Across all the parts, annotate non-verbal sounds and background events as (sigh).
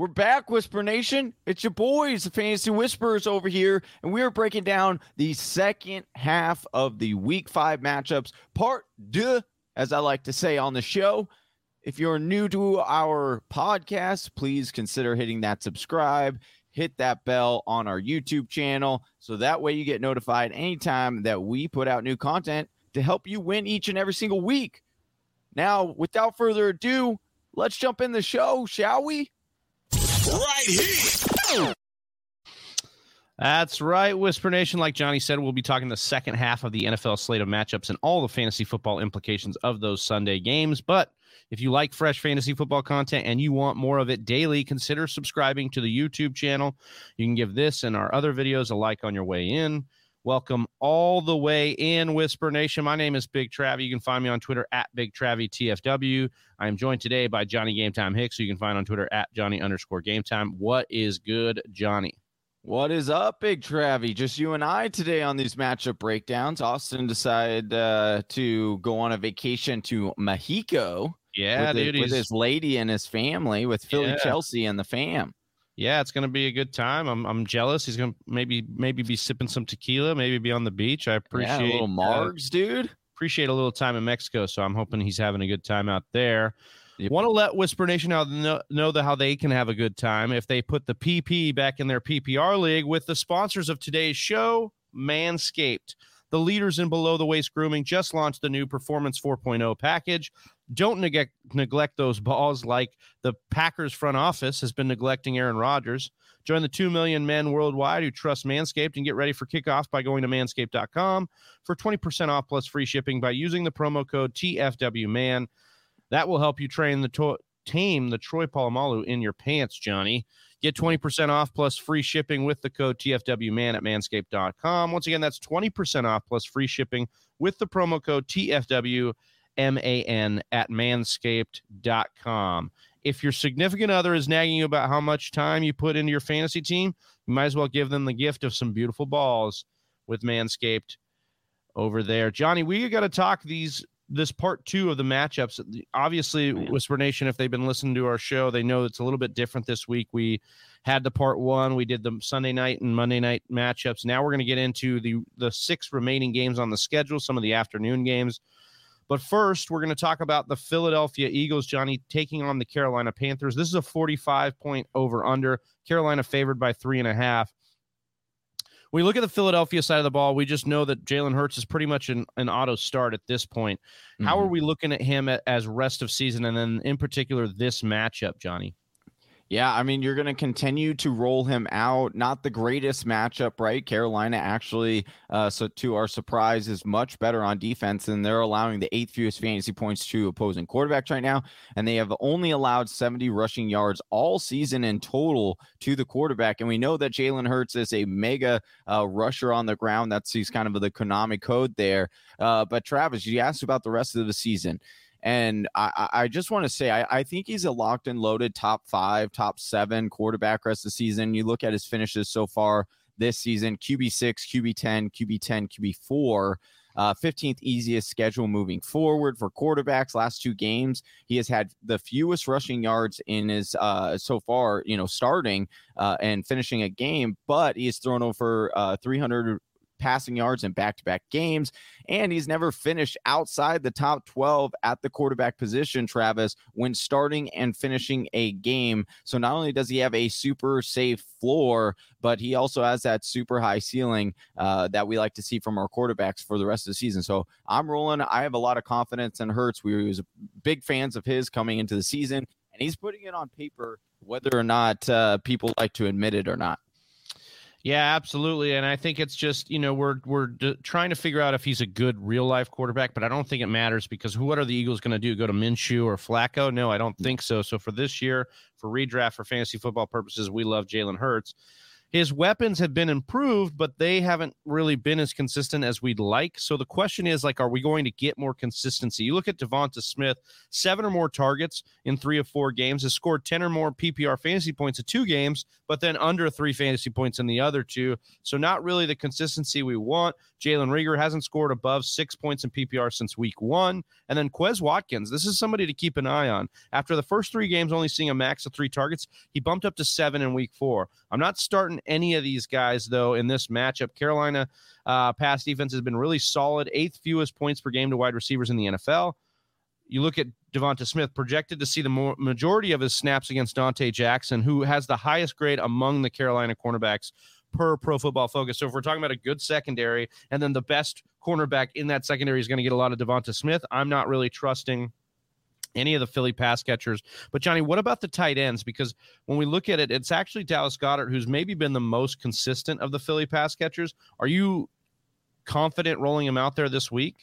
We're back, Whisper Nation. It's your boys, the Fantasy Whisperers over here, and we are breaking down the second half of the Week Five matchups, part deux, as I like to say on the show. If you're new to our podcast, please consider hitting that subscribe, hit that bell on our YouTube channel, so that way you get notified anytime that we put out new content to help you win each and every single week. Now, without further ado, let's jump in the show, shall we? Right here. That's right, Whisper Nation. Like Johnny said, we'll be talking the second half of the NFL slate of matchups and all the fantasy football implications of those Sunday games. But if you like fresh fantasy football content and you want more of it daily, consider subscribing to the YouTube channel. You can give this and our other videos a like on your way in. Welcome all the way in, Whisper Nation. My name is Big Travie. You can find me on Twitter at Big Travie TFW. I am joined today by Johnny Game Time Hicks, who you can find on Twitter at Johnny underscore Game Time. What is good, Johnny? What is up, Big Travie? Just you and I today on these matchup breakdowns. Austin decided uh, to go on a vacation to Mexico. Yeah, with, dude, his, with his lady and his family, with Philly Yeah. Chelsea and the fam. Yeah, it's gonna be a good time. I'm I'm jealous. He's gonna maybe maybe be sipping some tequila, maybe be on the beach. I appreciate yeah, a little uh, Margs, dude. appreciate a little time in Mexico, so I'm hoping he's having a good time out there. Yep. Want to let Whisper Nation know, know the, how they can have a good time if they put the PP back in their PPR league with the sponsors of today's show, Manscaped. The leaders in below the waist grooming just launched the new Performance 4.0 package. Don't neglect neglect those balls like the Packers front office has been neglecting Aaron Rodgers. Join the 2 million men worldwide who trust Manscaped and get ready for kickoff by going to manscaped.com for 20% off plus free shipping by using the promo code TFWMAN. That will help you train the to- tame the Troy Polamalu in your pants, Johnny. Get 20% off plus free shipping with the code TFWMAN at manscaped.com. Once again, that's 20% off plus free shipping with the promo code TFWMAN at manscaped.com. If your significant other is nagging you about how much time you put into your fantasy team, you might as well give them the gift of some beautiful balls with Manscaped over there. Johnny, we got to talk these this part two of the matchups. Obviously, oh, Man. Whisper Nation, if they've been listening to our show, they know it's a little bit different this week. We had the part one, we did the Sunday night and Monday night matchups. Now we're going to get into the the six remaining games on the schedule, some of the afternoon games. But first, we're going to talk about the Philadelphia Eagles, Johnny, taking on the Carolina Panthers. This is a 45 point over under. Carolina favored by three and a half. We look at the Philadelphia side of the ball, we just know that Jalen Hurts is pretty much an, an auto start at this point. How are Mhm. we looking at him a- as rest of season and then in particular this matchup, Johnny? Yeah, I mean, you're going to continue to roll him out. Not the greatest matchup, right? Carolina actually, uh, so to our surprise, is much better on defense, and they're allowing the eighth fewest fantasy points to opposing quarterbacks right now, and they have only allowed 70 rushing yards all season in total to the quarterback. And we know that Jalen Hurts is a mega uh, rusher on the ground. That's he's kind of the Konami code there. Uh, but Travis, you asked about the rest of the season. And I, I just want to say, I, I think he's a locked and loaded top five, top seven quarterback rest of the season. You look at his finishes so far this season QB6, QB10, QB10, QB4. Uh, 15th easiest schedule moving forward for quarterbacks. Last two games, he has had the fewest rushing yards in his uh, so far. You know, starting uh, and finishing a game, but he has thrown over uh, 300 passing yards in back-to-back games and he's never finished outside the top 12 at the quarterback position travis when starting and finishing a game. So not only does he have a super safe floor but he also has that super high ceiling uh, that we like to see from our quarterbacks for the rest of the season. So i'm rolling. I have a lot of confidence in Hurts we was big fans of his coming into the season and he's putting it on paper whether or not uh, people like to admit it or not Yeah, absolutely. And I think it's just, you know, we're we're d- trying to figure out if he's a good real life quarterback, but I don't think it matters because what are the Eagles going to do? Go to Minshew or Flacco? No, I don't mm. think so. So for this year, for redraft for fantasy football purposes, we love Jalen Hurts. His weapons have been improved, but they haven't really been as consistent as we'd like. So the question is like, are we going to get more consistency? You look at Devonta Smith, seven or more targets in three of four games, has scored 10 or more PPR fantasy points in two games, but then under three fantasy points in the other two. So not really the consistency we want. Jalen Reagor hasn't scored above six points in PPR since week one. And then Quez Watkins, this is somebody to keep an eye on. After the first three games, only seeing a max of three targets, he bumped up to seven in week four. I'm not starting any of these guys, though, in this matchup. Carolina uh, pass defense has been really solid, eighth fewest points per game to wide receivers in the NFL. You look at Devonta Smith, projected to see the majority of his snaps against Donte Jackson, who has the highest grade among the Carolina cornerbacks per Pro Football Focus. So if we're talking about a good secondary, and then the best cornerback in that secondary is going to get a lot of Devonta Smith, I'm not really trusting any of the Philly pass catchers. But Johnny, what about the tight ends? Because when we look at it, it's actually Dallas Goedert who's maybe been the most consistent of the Philly pass catchers. Are you confident rolling him out there this week?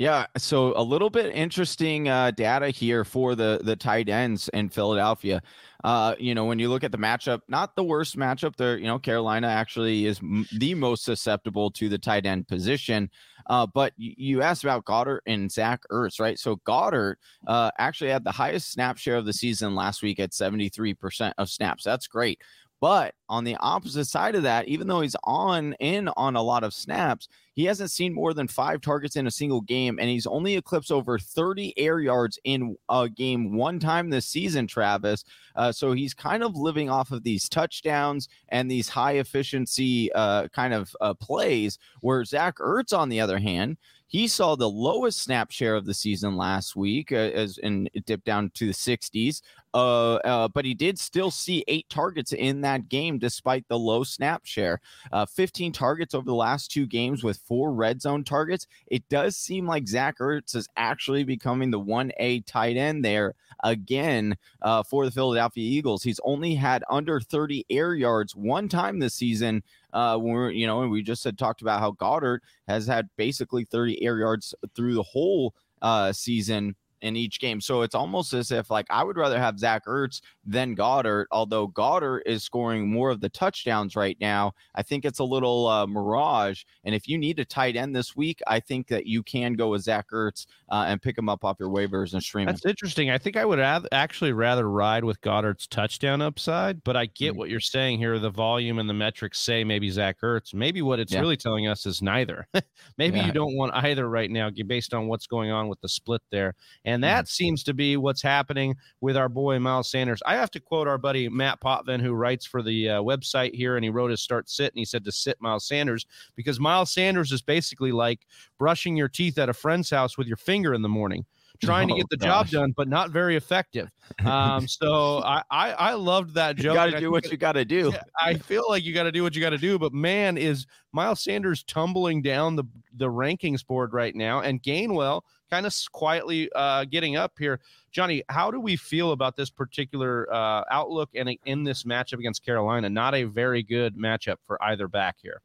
Yeah, so a little bit interesting uh, data here for the the tight ends in Philadelphia. Uh, you know, when you look at the matchup, not the worst matchup there. You know, Carolina actually is m- the most susceptible to the tight end position. Uh, but you, asked about Goedert and Zach Ertz, right? So Goedert uh, actually had the highest snap share of the season last week at 73% of snaps. That's great. But on the opposite side of that, even though he's on in on a lot of snaps, he hasn't seen more than five targets in a single game, and he's only eclipsed over 30 air yards in a game one time this season, Travis. Uh, so he's kind of living off of these touchdowns and these high efficiency uh, kind of uh, plays, where Zach Ertz, on the other hand, he saw the lowest snap share of the season last week, uh, as and it dipped down to the 60s. Uh, uh, but he did still see eight targets in that game despite the low snap share. Uh, 15 targets over the last two games with four red zone targets. It does seem like Zach Ertz is actually becoming the 1A tight end there again uh, for the Philadelphia Eagles. He's only had under 30 air yards one time this season. Uh, when we're, you know, and we just had talked about how Goedert has had basically 30 air yards through the whole uh, season in each game. So it's almost as if like I would rather have Zach Ertz than Goedert, although Goedert is scoring more of the touchdowns right now. I think it's a little uh, mirage. And if you need a tight end this week, I think that you can go with Zach Ertz uh, and pick him up off your waivers and stream That's interesting. I think I would have actually rather ride with Goedert's touchdown upside, but I get Mhm. what you're saying here. The volume and the metrics say maybe Zach Ertz. Maybe what it's Yeah. really telling us is neither. (laughs) maybe Yeah. you don't want either right now, based on what's going on with the split there. And that seems to be what's happening with our boy Miles Sanders. I have to quote our buddy Matt Potvin, who writes for the uh, website here, and he wrote his start sit, and he said to sit Miles Sanders because Miles Sanders is basically like brushing your teeth at a friend's house with your finger in the morning. Trying to (laughs) Oh, get the job done, but not very effective. Um, so (laughs) I, I I loved that You joke. got to do what you got to do. I feel like you got to do what you got to do, but man, is Miles Sanders tumbling down the the rankings board right now, and Gainwell kind of quietly uh, getting up here. Johnny, how do we feel about this particular uh, outlook and in this matchup against Carolina? Not a very good matchup for either back here.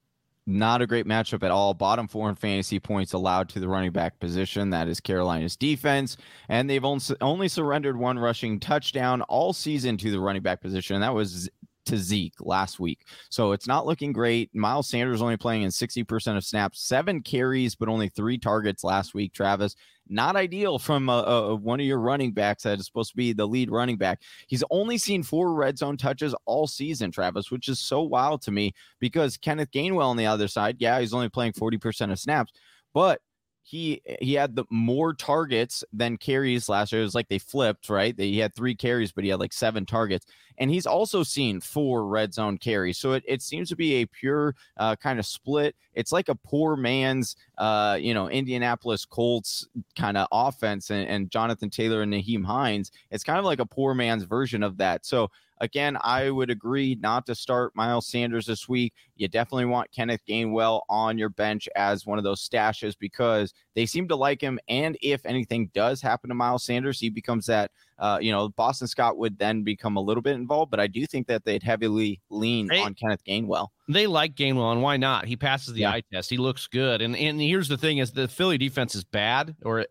Not a great matchup at all. Bottom four in fantasy points allowed to the running back position. That is Carolina's defense. And they've only, only surrendered one rushing touchdown all season to the running back position. That was to Zeke last week. So it's not looking great. Miles Sanders only playing in 60% of snaps, seven carries, but only three targets last week, Travis. Not ideal from uh, uh, one of your running backs that is supposed to be the lead running back. He's only seen four red zone touches all season, Travis, which is so wild to me because Kenneth Gainwell on the other side, yeah, he's only playing 40% of snaps, but he he had the more targets than carries last year. It was like they flipped, right? He had three carries, but he had like seven targets. And he's also seen four red zone carries. So it, it seems to be a pure uh, kind of split. It's like a poor man's, uh, you know, Indianapolis Colts kind of offense and, and Jonathan Taylor and Nyheim Hines. It's kind of like a poor man's version of that. So Again, I would agree not to start Miles Sanders this week. You definitely want Kenneth Gainwell on your bench as one of those stashes because they seem to like him. And if anything does happen to Miles Sanders, he becomes that, uh, you know, Boston Scott would then become a little bit involved. But I do think that they'd heavily lean Hey. on Kenneth Gainwell. They like Gainwell, and why not? He passes the Yeah. eye test. He looks good. And and here's the thing: is the Philly defense is bad, or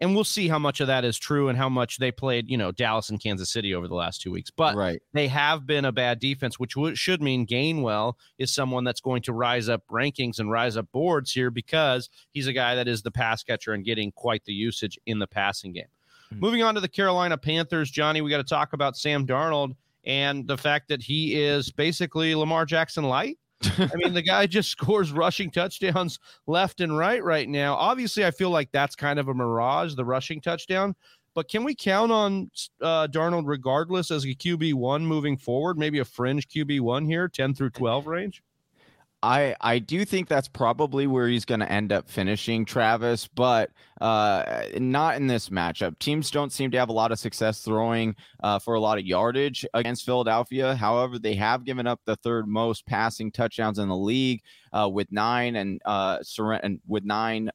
and we'll see how much of that is true and how much they played, you know, Dallas and Kansas City over the last two weeks. But right. they have been a bad defense, which w- should mean Gainwell is someone that's going to rise up rankings and rise up boards here because he's a guy that is the pass catcher and getting quite the usage in the passing game. Mhm. Moving on to the Carolina Panthers, Johnny, we got to talk about Sam Darnold and the fact that he is basically Lamar Jackson light. (laughs) I mean, the guy just scores rushing touchdowns left and right right now. Obviously, I feel like that's kind of a mirage, the rushing touchdown. But can we count on uh, Darnold regardless as a QB one moving forward? Maybe a fringe QB one here, ten through twelve range. I I do think that's probably where he's going to end up finishing, Travis, but uh, not in this matchup. Teams don't seem to have a lot of success throwing uh, for a lot of yardage against Philadelphia. However, they have given up the third most passing touchdowns in the league uh, with nine and uh, and with nine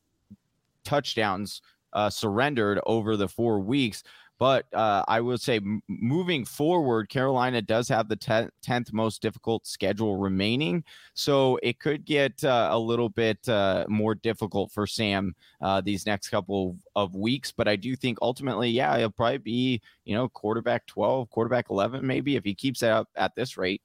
touchdowns uh, surrendered over the four weeks. But uh, I would say m- moving forward, Carolina does have the 10th most difficult schedule remaining. So it could get uh, a little bit uh, more difficult for Sam uh, these next couple of weeks. But I do think ultimately, yeah, he'll probably be, you know, quarterback 12, quarterback 11, maybe if he keeps it up at this rate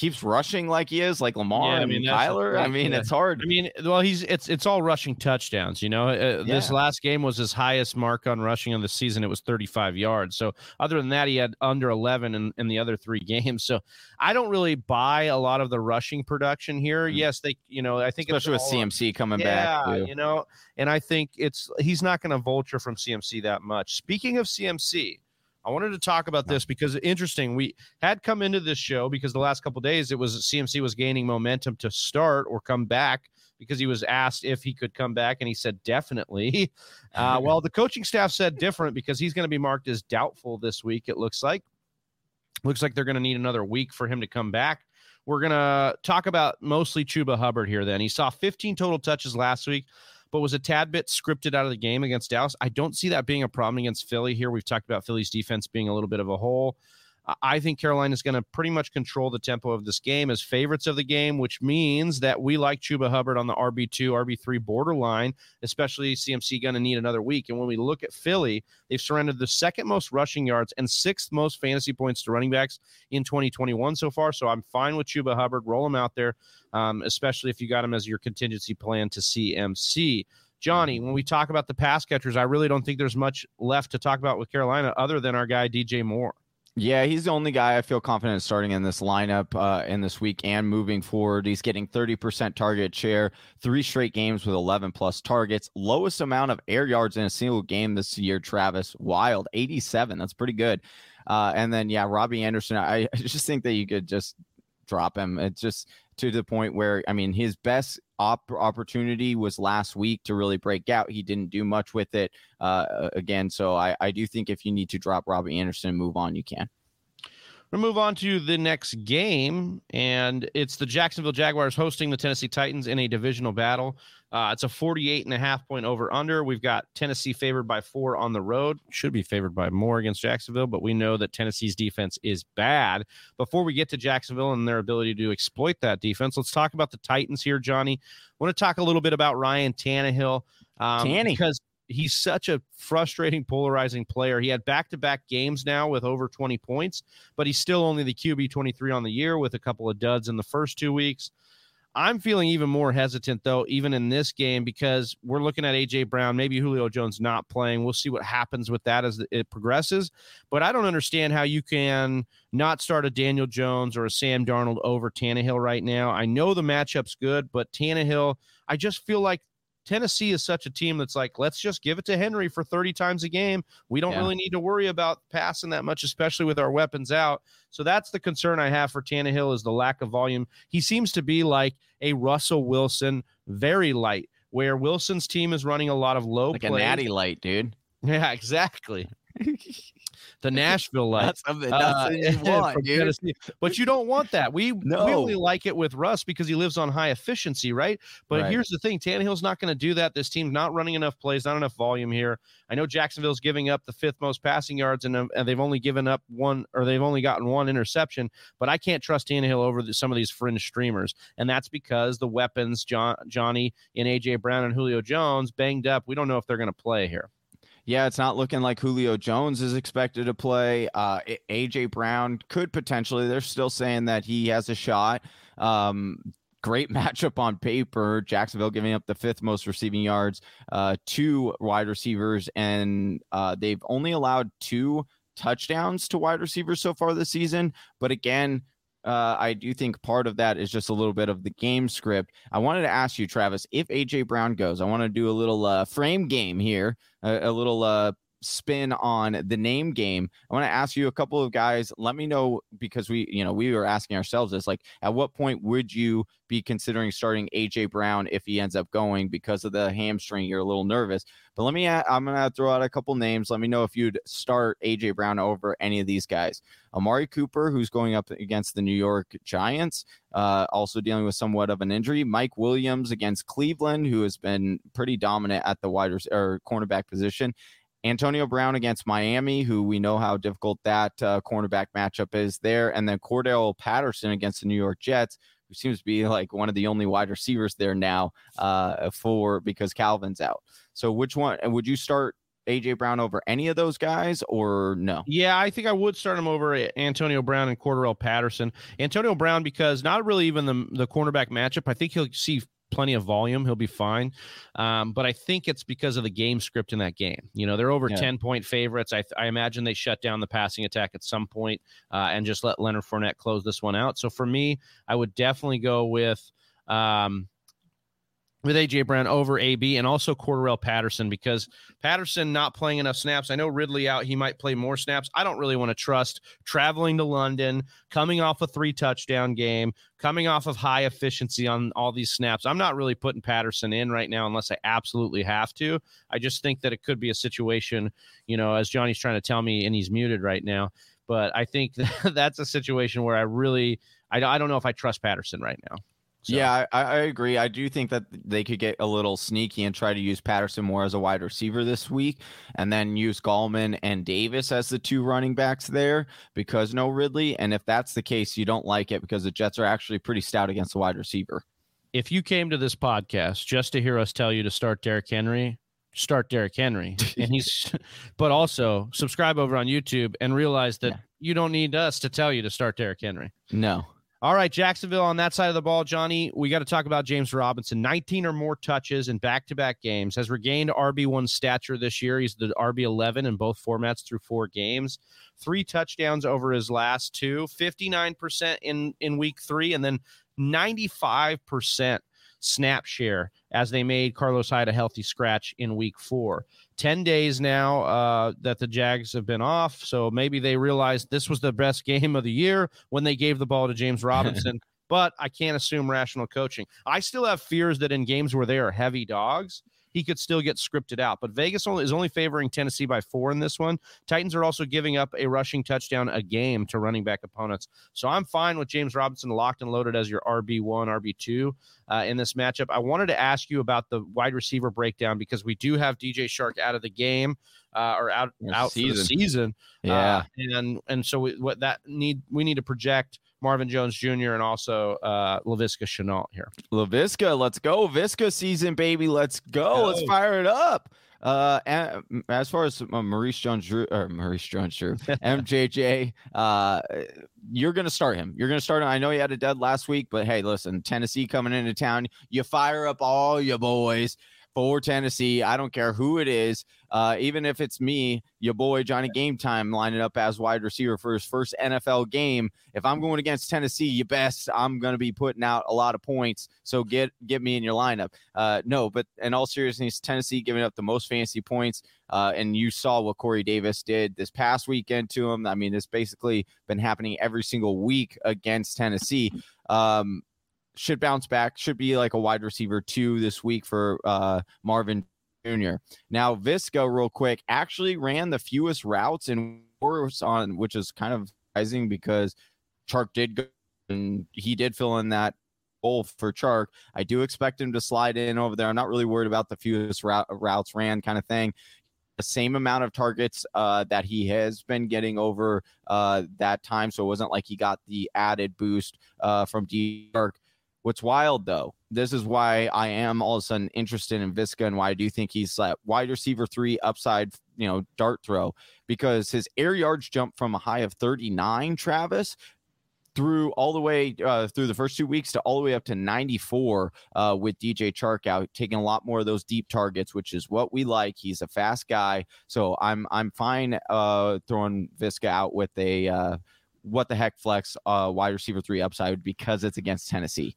keeps rushing like he is, like Lamar Yeah, I mean, Tyler. I mean, yeah. it's hard. I mean, well, he's it's it's all rushing touchdowns. You know, uh, this last game was his highest mark on rushing of the season. It was 35 yards. So other than that, he had under 11 in, in the other three (laughs) games. So I don't really buy a lot of the rushing production here. Mm. Yes, they, you know, I think it's Especially with CMC coming yeah, back. Too. you know, and I think it's he's not going to vulture from CMC that much. Speaking of CMC, I wanted to talk about this because interesting. We had come into this show because the last couple days it was CMC was gaining momentum to start or come back because he was asked if he could come back and he said definitely. (laughs) Uh, well, the coaching staff said different because he's going to be marked as doubtful this week. It looks like. Looks like they're going to need another week for him to come back. We're going to talk about mostly Chuba Hubbard here. Then he saw 15 total touches last week but was a tad bit scripted out of the game against Dallas. I don't see that being a problem against Philly here. We've talked about Philly's defense being a little bit of a hole. I- think Carolina is going to pretty much control the tempo of this game as favorites of the game, which means that we like Chuba Hubbard on the RB2, RB3 borderline, especially CMC going to need another week. And when we look at Philly, they've surrendered the second most rushing yards and sixth most fantasy points to running backs in 2021 so far. So I'm fine with Chuba Hubbard. Roll him out there, um, especially if you got him as your contingency plan to CMC. Johnny, when we talk about the pass catchers, I really don't think there's much left to talk about with Carolina other than our guy DJ Moore. Yeah, he's the only guy I feel confident starting in this lineup uh, in this week and moving forward. He's getting 30% target share, three straight games with 11 plus targets, lowest amount of air yards in a single game this year. Travis Wild, 87. That's pretty good. Uh, and then, yeah, Robbie Anderson, I, (laughs) I just think that you could just drop him. It's just to the point where, I mean, his best op- opportunity was last week to really break out. He didn't do much with it uh, again. So I, I do think if you need to drop Robbie Anderson and move on, you can. We'll move on to the next game, and it's the Jacksonville Jaguars hosting the Tennessee Titans in a divisional battle. Uh, it's a 48 and a half point over under. We've got Tennessee favored by four on the road. Should be favored by more against Jacksonville, but we know that Tennessee's defense is bad. Before we get to Jacksonville and their ability to exploit that defense, let's talk about the Titans here, Johnny. I want to talk a little bit about Ryan Tannehill. Um, Tanny. because he's such a frustrating, polarizing player. He had back to back games now with over 20 points, but he's still only the QB 23 on the year with a couple of duds in the first two weeks. I'm feeling even more hesitant, though, even in this game, because we're looking at AJ Brown, maybe Julio Jones not playing. We'll see what happens with that as it progresses. But I don't understand how you can not start a Daniel Jones or a Sam Darnold over Tannehill right now. I know the matchup's good, but Tannehill, I just feel like Tennessee is such a team that's like, let's just give it to Henry for 30 times a game. We don't Yeah. really need to worry about passing that much, especially with our weapons out. So that's the concern I have for Tannehill is the lack of volume. He seems to be like a Russell Wilson, very light, where Wilson's team is running a lot of low Like a natty light, dude. (laughs) Yeah, exactly. The (laughs) Nashville light. That's something, Uh, that's what you (laughs) want, dude. But you don't want that. We, we only like it with Russ because he lives on high efficiency, right? But Right. here's the thing Tannehill's not going to do that. This team's not running enough plays, not enough volume here. I know Jacksonville's giving up the fifth most passing yards, and, and they've only given up one, or they've only gotten one interception. But I can't trust Tannehill over the, some of these fringe streamers, and that's because the weapons, John, Johnny and AJ Brown and Julio Jones, banged up. We don't know if they're going to play here. Yeah, it's not looking like Julio Jones is expected to play. Uh, AJ Brown could potentially. They're still saying that he has a shot. Um, great (laughs) matchup on paper. Jacksonville giving up the fifth most receiving yards uh, to wide receivers, and uh, they've only allowed two touchdowns to wide receivers so far this season. But again, uh, I do think part of that is just a little bit of the game script. I wanted to ask you, Travis, if AJ Brown goes, I want to do a little uh, frame game here, a, a little uh, spin on the name game. I want to ask you a couple of guys. Let me know because we, you know, we were asking ourselves this like, at what point would you be considering starting AJ Brown if he ends up going because of the hamstring? You're a little nervous, but let me, I'm going to throw out a couple names. Let me know if you'd start AJ Brown over any of these guys. Amari Cooper, who's going up against the New York Giants, uh, also dealing with somewhat of an injury. Mike Williams against Cleveland, who has been pretty dominant at the wide or cornerback position. Antonio Brown against Miami, who we know how difficult that uh, cornerback matchup is there, and then Cordarrelle Patterson against the New York Jets, who seems to be like one of the only wide receivers there now uh, for because Calvin's out. So, which one would you start AJ Brown over any of those guys or no? Yeah, I think I would start him over Antonio Brown and Cordarrelle Patterson. Antonio Brown because not really even the the cornerback matchup. I think he'll see plenty of volume. He'll be fine. Um, but I think it's because of the game script in that game. You know, they're over yeah. 10 point favorites. I, I, imagine they shut down the passing attack at some point, uh, and just let Leonard Fournette close this one out. So for me, I would definitely go with. Um, with AJ Brown over AB and also Cordarrelle Patterson because Patterson not playing enough snaps. I know Ridley out; he might play more snaps. I don't really want to trust traveling to London, coming off a three touchdown game, coming off of high efficiency on all these snaps. I'm not really putting Patterson in right now unless I absolutely have to. I just think that it could be a situation, you know, as Johnny's trying to tell me, and he's muted right now. But I think (laughs) that's a situation where I really, I don't know if I trust Patterson right now. So. Yeah, I, I, agree. I do think that they could get a little sneaky and try to use Patterson more as a wide receiver this week, and then use Gallman and Davis as the two running backs there because no Ridley. And if that's the case, you don't like it because the Jets are actually pretty stout against the wide receiver. If you came to this podcast just to hear us tell you to start Derrick Henry, start Derrick Henry, (laughs) and he's, but also subscribe over on YouTube and realize that yeah. you don't need us to tell you to start Derrick Henry. No. All right, Jacksonville on that side of the ball, Johnny. We got to talk about James Robinson. 19 or more touches in back to back games, has regained RB1 stature this year. He's the RB11 in both formats through four games. Three touchdowns over his last two, 59% in, in week three, and then 95% snap share as they made Carlos Hyde a healthy scratch in week four. 10 days now uh, that the Jags have been off. So maybe they realized this was the best (laughs) game of the year when they gave the ball to James Robinson. (laughs) but I can't assume rational coaching. I still have fears that in games where they are heavy dogs, he could still get scripted out. But Vegas only, is only favoring Tennessee by four in this one. Titans are also giving up a rushing touchdown a game to running back opponents. So I'm fine with James Robinson locked and loaded as your RB1, RB2 uh, in this matchup. I wanted to ask you about the wide receiver breakdown because we do have DJ Chark out of the game uh, or out, out season. for the season. Yeah. Uh, and, and so we, what that need, we need to project – Marvin Jones Jr. and also uh, Laviska Shenault here. Laviska, let's go. Visca season, baby. Let's go. go. Let's fire it up. Uh, as far as uh, Maurice Jones Drew or Maurice Jones Drew, (laughs) MJJ, uh, you're gonna start him. You're gonna start him. I know he had a dead last week, but hey, listen, Tennessee coming into town, you fire up all your boys for Tennessee. I don't care who it is, uh, even if it's me, your boy Johnny Game Time, lining up as wide receiver for his first NFL game. If I'm going against Tennessee, you best I'm going to be putting out a lot of points. So get get me in your lineup. Uh, no, but in all seriousness, Tennessee giving up the most fancy points. Uh, and you saw what Corey Davis did this past weekend to him. I mean, it's basically been happening every single week against Tennessee. Um, should bounce back. Should be like a wide receiver two this week for uh, Marvin Jr. Now Visco, real quick, actually ran the fewest routes in on, which is kind of surprising because Chark did go and he did fill in that hole for Chark. I do expect him to slide in over there. I'm not really worried about the fewest route, routes ran kind of thing. The same amount of targets uh, that he has been getting over uh, that time, so it wasn't like he got the added boost uh, from D. Chark What's wild though, this is why I am all of a sudden interested in Visca and why I do think he's that wide receiver three upside, you know, dart throw because his air yards jumped from a high of 39, Travis, through all the way uh, through the first two weeks to all the way up to 94 uh, with DJ Chark out, taking a lot more of those deep targets, which is what we like. He's a fast guy, so I'm I'm fine uh, throwing Visca out with a uh, what the heck flex uh, wide receiver three upside because it's against Tennessee.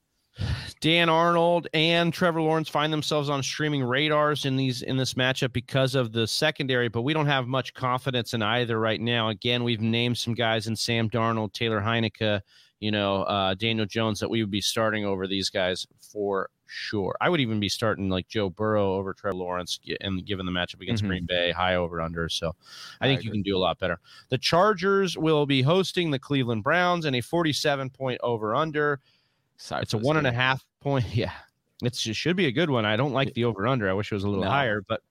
Dan Arnold and Trevor Lawrence find themselves on streaming radars in these in this matchup because of the secondary, but we don't have much confidence in either right now. Again, we've named some guys in Sam Darnold, Taylor Heinicke, you know, uh, Daniel Jones that we would be starting over these guys for sure. I would even be starting like Joe Burrow over Trevor Lawrence and given the matchup against mm-hmm. Green Bay, high over under. So I, I think agree. you can do a lot better. The Chargers will be hosting the Cleveland Browns and a 47 point over under. Sorry, it's a one and a half point. (laughs) Yeah, it's, it should be a good one. I don't like the over under. I wish it was a little no. higher, but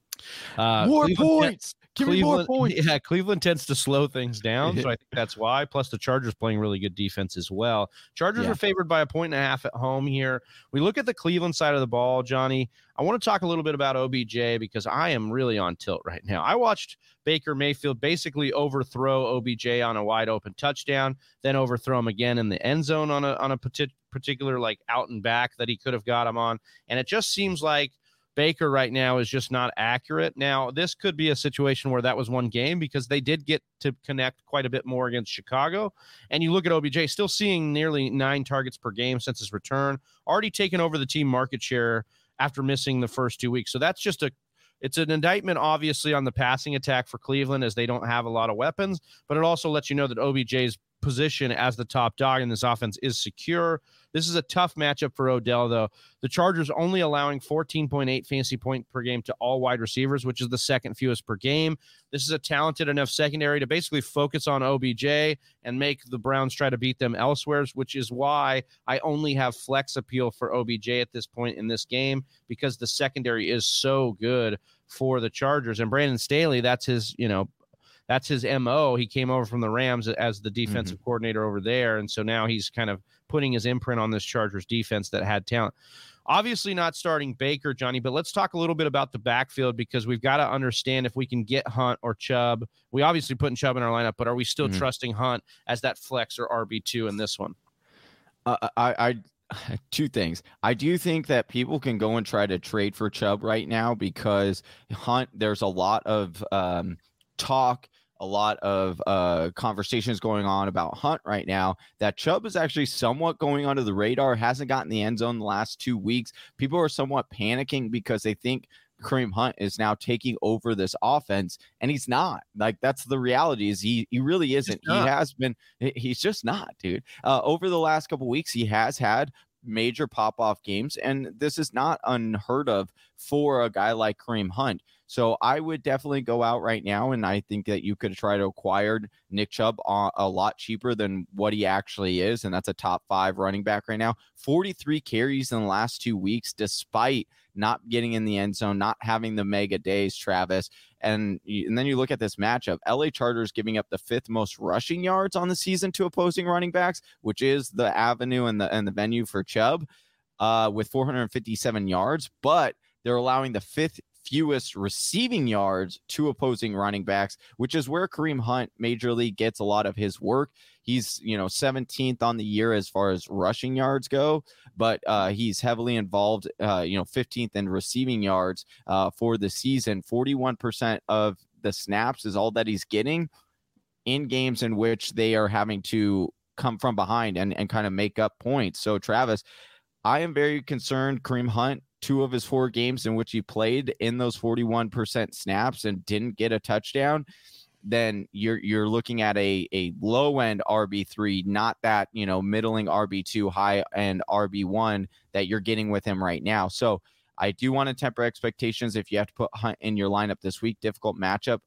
(laughs) uh, more Cleveland, points. Give Cleveland, more (laughs) points. Yeah, Cleveland tends to slow things down, so (laughs) I think that's why. Plus, the Chargers playing really good defense as well. Chargers yeah. are favored by a point and a half at home here. We look at the Cleveland side of the ball, Johnny. I want to talk a little bit about OBJ because I am really on tilt right now. I watched Baker Mayfield basically overthrow OBJ on a wide open touchdown, then overthrow him again in the end zone on a on a particular like out and back that he could have got him on, and it just seems like Baker right now is just not accurate. Now, this could be a situation where that was one game because they did get to connect quite a bit more against Chicago. And you look at OBJ, still seeing nearly nine targets per game since his return, already taken over the team market share after missing the first two weeks. So that's just a it's an indictment, obviously, on the passing attack for Cleveland as they don't have a lot of weapons, but it also lets you know that OBJ's position as the top dog in this offense is secure. This is a tough matchup for Odell, though. The Chargers only allowing 14.8 fantasy point per game to all wide receivers, which is the second fewest per game. This is a talented enough secondary to basically focus on OBJ and make the Browns try to beat them elsewhere, which is why I only have flex appeal for OBJ at this point in this game because the secondary is so good for the Chargers. And Brandon Staley, that's his, you know, that's his mo. He came over from the Rams as the defensive mm-hmm. coordinator over there, and so now he's kind of putting his imprint on this Chargers defense that had talent. Obviously, not starting Baker, Johnny, but let's talk a little bit about the backfield because we've got to understand if we can get Hunt or Chubb. We obviously putting Chubb in our lineup, but are we still mm-hmm. trusting Hunt as that flex or RB two in this one? Uh, I, I (laughs) two things. I do think that people can go and try to trade for Chubb right now because Hunt. There's a lot of um, talk a lot of uh, conversations going on about Hunt right now. That Chubb is actually somewhat going under the radar, hasn't gotten the end zone the last two weeks. People are somewhat panicking because they think Kareem Hunt is now taking over this offense, and he's not. Like that's the reality. Is he? He really isn't. He has been. He's just not, dude. Uh, over the last couple weeks, he has had major pop off games, and this is not unheard of for a guy like Kareem Hunt. So I would definitely go out right now, and I think that you could try to acquire Nick Chubb a lot cheaper than what he actually is, and that's a top five running back right now. 43 carries in the last two weeks, despite not getting in the end zone, not having the mega days, Travis. And, and then you look at this matchup LA Chargers giving up the fifth most rushing yards on the season to opposing running backs, which is the avenue and the, and the venue for Chubb uh, with 457 yards. But they're allowing the fifth fewest receiving yards to opposing running backs, which is where Kareem Hunt majorly gets a lot of his work. He's, you know, 17th on the year as far as rushing yards go, but uh, he's heavily involved, uh, you know, 15th in receiving yards uh, for the season. 41% of the snaps is all that he's getting in games in which they are having to come from behind and, and kind of make up points. So, Travis, I am very concerned. Kareem Hunt two of his four games in which he played in those 41% snaps and didn't get a touchdown, then you're you're looking at a a low end RB3, not that, you know, middling RB2, high end RB1 that you're getting with him right now. So I do want to temper expectations if you have to put Hunt in your lineup this week. Difficult matchup.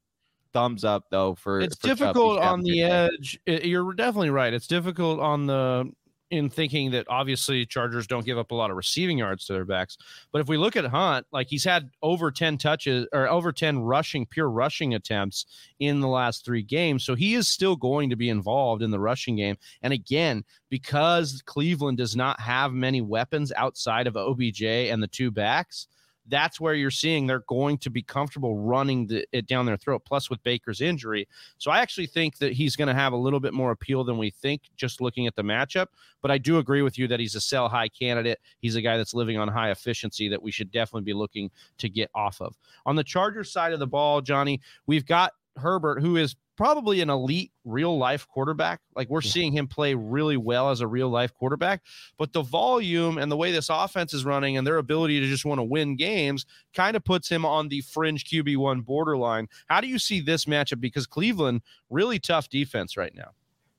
Thumbs up though for it's for difficult on the edge. You're definitely right. It's difficult on the in thinking that obviously Chargers don't give up a lot of receiving yards to their backs. But if we look at Hunt, like he's had over 10 touches or over 10 rushing, pure rushing attempts in the last three games. So he is still going to be involved in the rushing game. And again, because Cleveland does not have many weapons outside of OBJ and the two backs, that's where you're seeing they're going to be comfortable running the, it down their throat. Plus, with Baker's injury, so I actually think that he's going to have a little bit more appeal than we think just looking at the matchup. But I do agree with you that he's a sell high candidate. He's a guy that's living on high efficiency that we should definitely be looking to get off of. On the Chargers side of the ball, Johnny, we've got Herbert, who is probably an elite real life quarterback. Like we're seeing him play really well as a real life quarterback, but the volume and the way this offense is running and their ability to just want to win games kind of puts him on the fringe QB1 borderline. How do you see this matchup? Because Cleveland, really tough defense right now.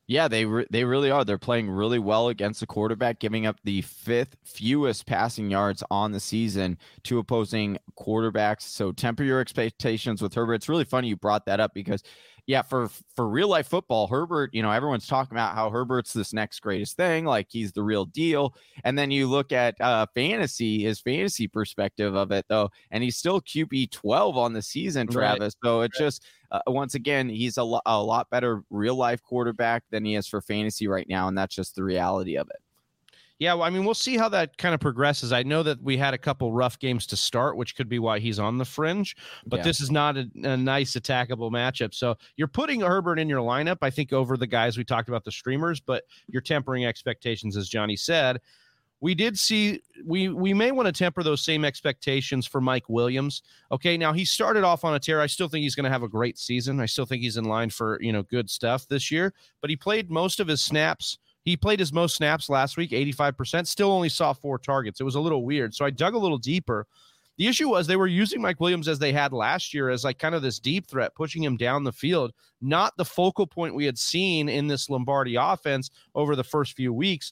Yeah, they re- they really are. They're playing really well against the quarterback, giving up the fifth fewest passing yards on the season to opposing quarterbacks. So temper your expectations with Herbert. It's really funny you brought that up because yeah, for for real life football, Herbert, you know, everyone's talking about how Herbert's this next greatest thing, like he's the real deal. And then you look at uh fantasy, his fantasy perspective of it though, and he's still QB 12 on the season, Travis. Right. So it's right. just uh, once again, he's a, lo- a lot better real life quarterback than he is for fantasy right now, and that's just the reality of it. Yeah, well, I mean, we'll see how that kind of progresses. I know that we had a couple rough games to start, which could be why he's on the fringe, but yeah. this is not a, a, nice attackable matchup. So you're putting Herbert in your lineup, I think, over the guys we talked about, the streamers, but you're tempering expectations, as Johnny said. We did see we we may want to temper those same expectations for Mike Williams. Okay, now he started off on a tear. I still think he's going to have a great season. I still think he's in line for you know good stuff this year. But he played most of his snaps he played his most snaps last week, 85%, still only saw four targets. It was a little weird. So I dug a little deeper. The issue was they were using Mike Williams as they had last year as like kind of this deep threat, pushing him down the field, not the focal point we had seen in this Lombardi offense over the first few weeks.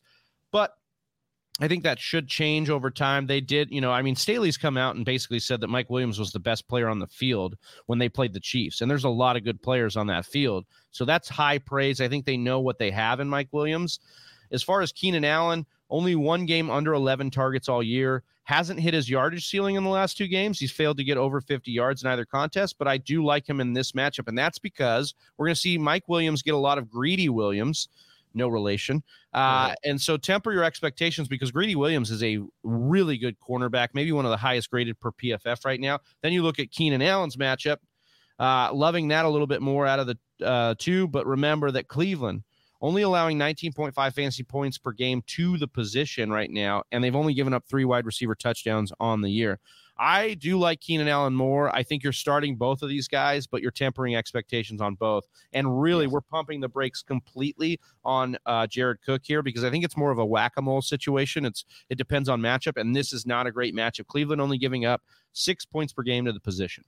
I think that should change over time. They did, you know, I mean, Staley's come out and basically said that Mike Williams was the best player on the field when they played the Chiefs. And there's a lot of good players on that field. So that's high praise. I think they know what they have in Mike Williams. As far as Keenan Allen, only one game under 11 targets all year. Hasn't hit his yardage ceiling in the last two games. He's failed to get over 50 yards in either contest, but I do like him in this matchup. And that's because we're going to see Mike Williams get a lot of greedy Williams no relation. Uh, and so temper your expectations because Greedy Williams is a really good cornerback, maybe one of the highest graded per PFF right now. Then you look at Keenan Allen's matchup, uh, loving that a little bit more out of the uh, two. But remember that Cleveland only allowing 19.5 fantasy points per game to the position right now, and they've only given up three wide receiver touchdowns on the year. I do like Keenan Allen more. I think you're starting both of these guys, but you're tempering expectations on both. And really, yes. we're pumping the brakes completely on uh, Jared Cook here because I think it's more of a whack a mole situation. It's it depends on matchup, and this is not a great matchup. Cleveland only giving up six points per game to the position.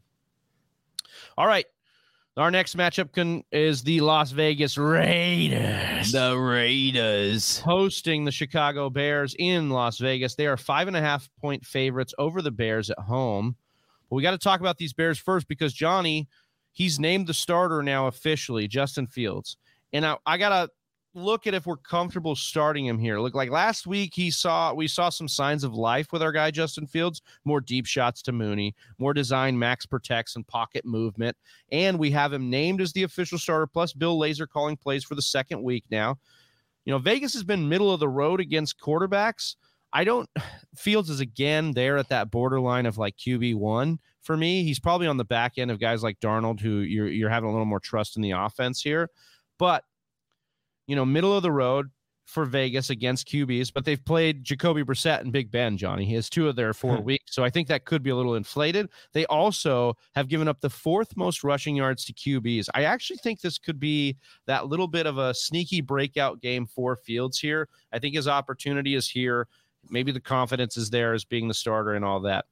All right, our next matchup can, is the Las Vegas Raiders. The Raiders hosting the Chicago Bears in Las Vegas. They are five and a half point favorites over the Bears at home. But we got to talk about these Bears first because Johnny, he's named the starter now officially, Justin Fields. And I, I got to look at if we're comfortable starting him here. Look like last week he saw we saw some signs of life with our guy Justin Fields, more deep shots to Mooney, more design max protects and pocket movement, and we have him named as the official starter plus Bill Lazor calling plays for the second week now. You know, Vegas has been middle of the road against quarterbacks. I don't (sighs) Fields is again there at that borderline of like QB1 for me. He's probably on the back end of guys like Darnold who you're you're having a little more trust in the offense here. But you know, middle of the road for Vegas against QBs, but they've played Jacoby Brissett and Big Ben, Johnny. He has two of their four hmm. weeks. So I think that could be a little inflated. They also have given up the fourth most rushing yards to QBs. I actually think this could be that little bit of a sneaky breakout game for Fields here. I think his opportunity is here. Maybe the confidence is there as being the starter and all that.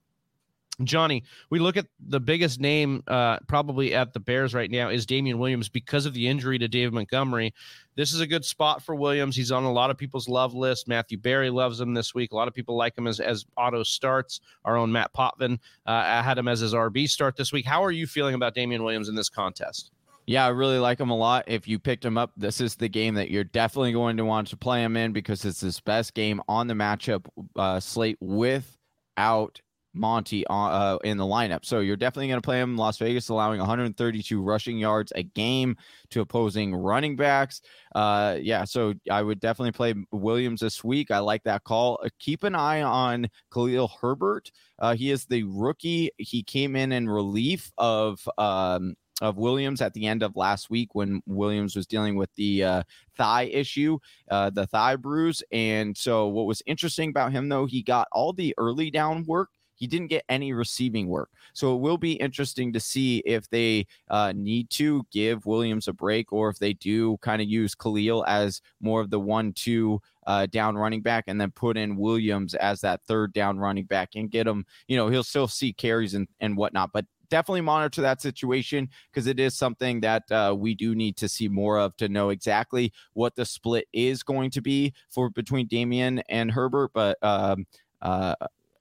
Johnny, we look at the biggest name uh, probably at the Bears right now is Damien Williams because of the injury to David Montgomery. This is a good spot for Williams. He's on a lot of people's love list. Matthew Berry loves him this week. A lot of people like him as, as auto starts. Our own Matt Potvin uh, had him as his RB start this week. How are you feeling about Damien Williams in this contest? Yeah, I really like him a lot. If you picked him up, this is the game that you're definitely going to want to play him in because it's his best game on the matchup uh, slate without Monty uh, in the lineup. So you're definitely going to play him Las Vegas, allowing 132 rushing yards a game to opposing running backs. Uh, yeah, so I would definitely play Williams this week. I like that call. Uh, keep an eye on Khalil Herbert. Uh, he is the rookie. He came in in relief of. Um, of Williams at the end of last week when Williams was dealing with the uh, thigh issue, uh, the thigh bruise. And so, what was interesting about him, though, he got all the early down work he didn't get any receiving work. So it will be interesting to see if they uh, need to give Williams a break or if they do kind of use Khalil as more of the one two uh, down running back and then put in Williams as that third down running back and get him, you know, he'll still see carries and, and whatnot. But definitely monitor that situation because it is something that uh, we do need to see more of to know exactly what the split is going to be for between Damien and Herbert. But um, uh,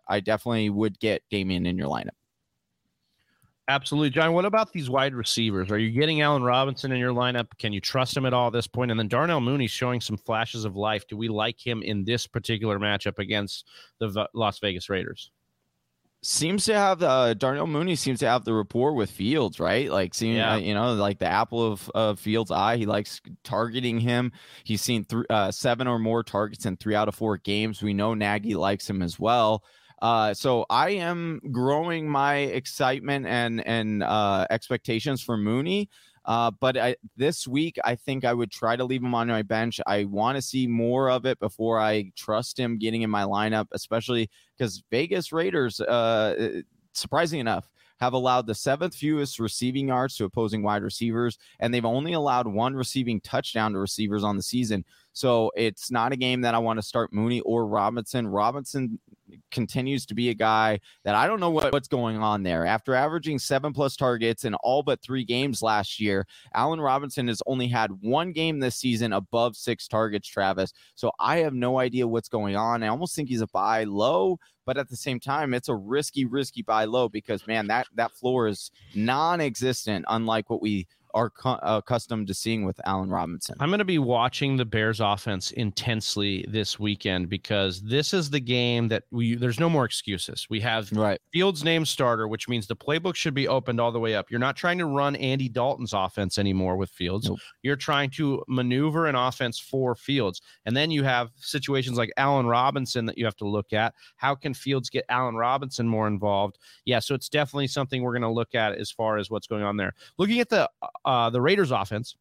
I definitely would get Damien in your lineup. Absolutely, John. What about these wide receivers? Are you getting Allen Robinson in your lineup? Can you trust him at all at this point? And then Darnell Mooney showing some flashes of life. Do we like him in this particular matchup against the Las Vegas Raiders? Seems to have uh, Darnell Mooney seems to have the rapport with Fields, right? Like seeing, yeah. uh, you know, like the apple of, of Fields' eye. He likes targeting him. He's seen th- uh, seven or more targets in three out of four games. We know Nagy likes him as well. Uh, so I am growing my excitement and and uh, expectations for Mooney. Uh, but I, this week, I think I would try to leave him on my bench. I want to see more of it before I trust him getting in my lineup, especially because Vegas Raiders, uh, surprising enough, have allowed the seventh fewest receiving yards to opposing wide receivers, and they've only allowed one receiving touchdown to receivers on the season. So it's not a game that I want to start Mooney or Robinson. Robinson continues to be a guy that I don't know what, what's going on there. After averaging seven plus targets in all but three games last year, Allen Robinson has only had one game this season above six targets, Travis. So I have no idea what's going on. I almost think he's a buy low, but at the same time, it's a risky, risky buy low because man, that that floor is non-existent, unlike what we are cu- uh, accustomed to seeing with Allen Robinson. I'm going to be watching the Bears offense intensely this weekend because this is the game that we there's no more excuses. We have right. Fields name starter, which means the playbook should be opened all the way up. You're not trying to run Andy Dalton's offense anymore with Fields. Nope. You're trying to maneuver an offense for Fields. And then you have situations like Allen Robinson that you have to look at. How can Fields get Allen Robinson more involved? Yeah, so it's definitely something we're going to look at as far as what's going on there. Looking at the uh, uh, the Raiders offense.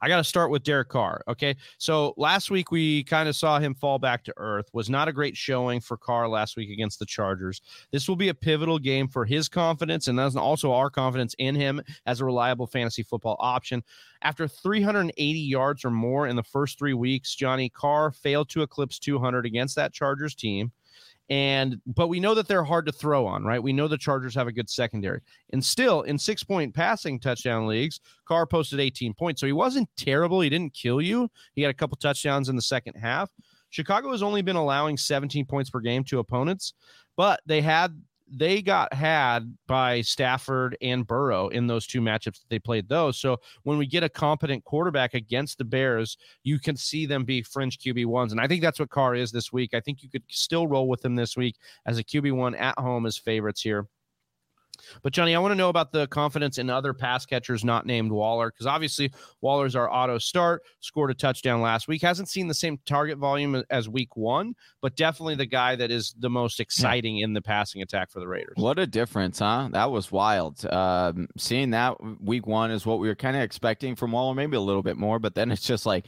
I got to start with Derek Carr. Okay. So last week we kind of saw him fall back to earth. Was not a great showing for Carr last week against the Chargers. This will be a pivotal game for his confidence and also our confidence in him as a reliable fantasy football option. After 380 yards or more in the first three weeks, Johnny Carr failed to eclipse 200 against that Chargers team. And but we know that they're hard to throw on, right? We know the Chargers have a good secondary. And still in six point passing touchdown leagues, Carr posted 18 points. So he wasn't terrible. He didn't kill you. He had a couple touchdowns in the second half. Chicago has only been allowing 17 points per game to opponents, but they had they got had by Stafford and Burrow in those two matchups that they played those. So when we get a competent quarterback against the Bears, you can see them be fringe QB ones. And I think that's what Carr is this week. I think you could still roll with them this week as a QB one at home as favorites here. But Johnny, I want to know about the confidence in other pass catchers not named Waller because obviously Waller's our auto start, scored a touchdown last week. Hasn't seen the same target volume as week one, but definitely the guy that is the most exciting in the passing attack for the Raiders. What a difference, huh? That was wild. Um, seeing that week one is what we were kind of expecting from Waller, maybe a little bit more, but then it's just like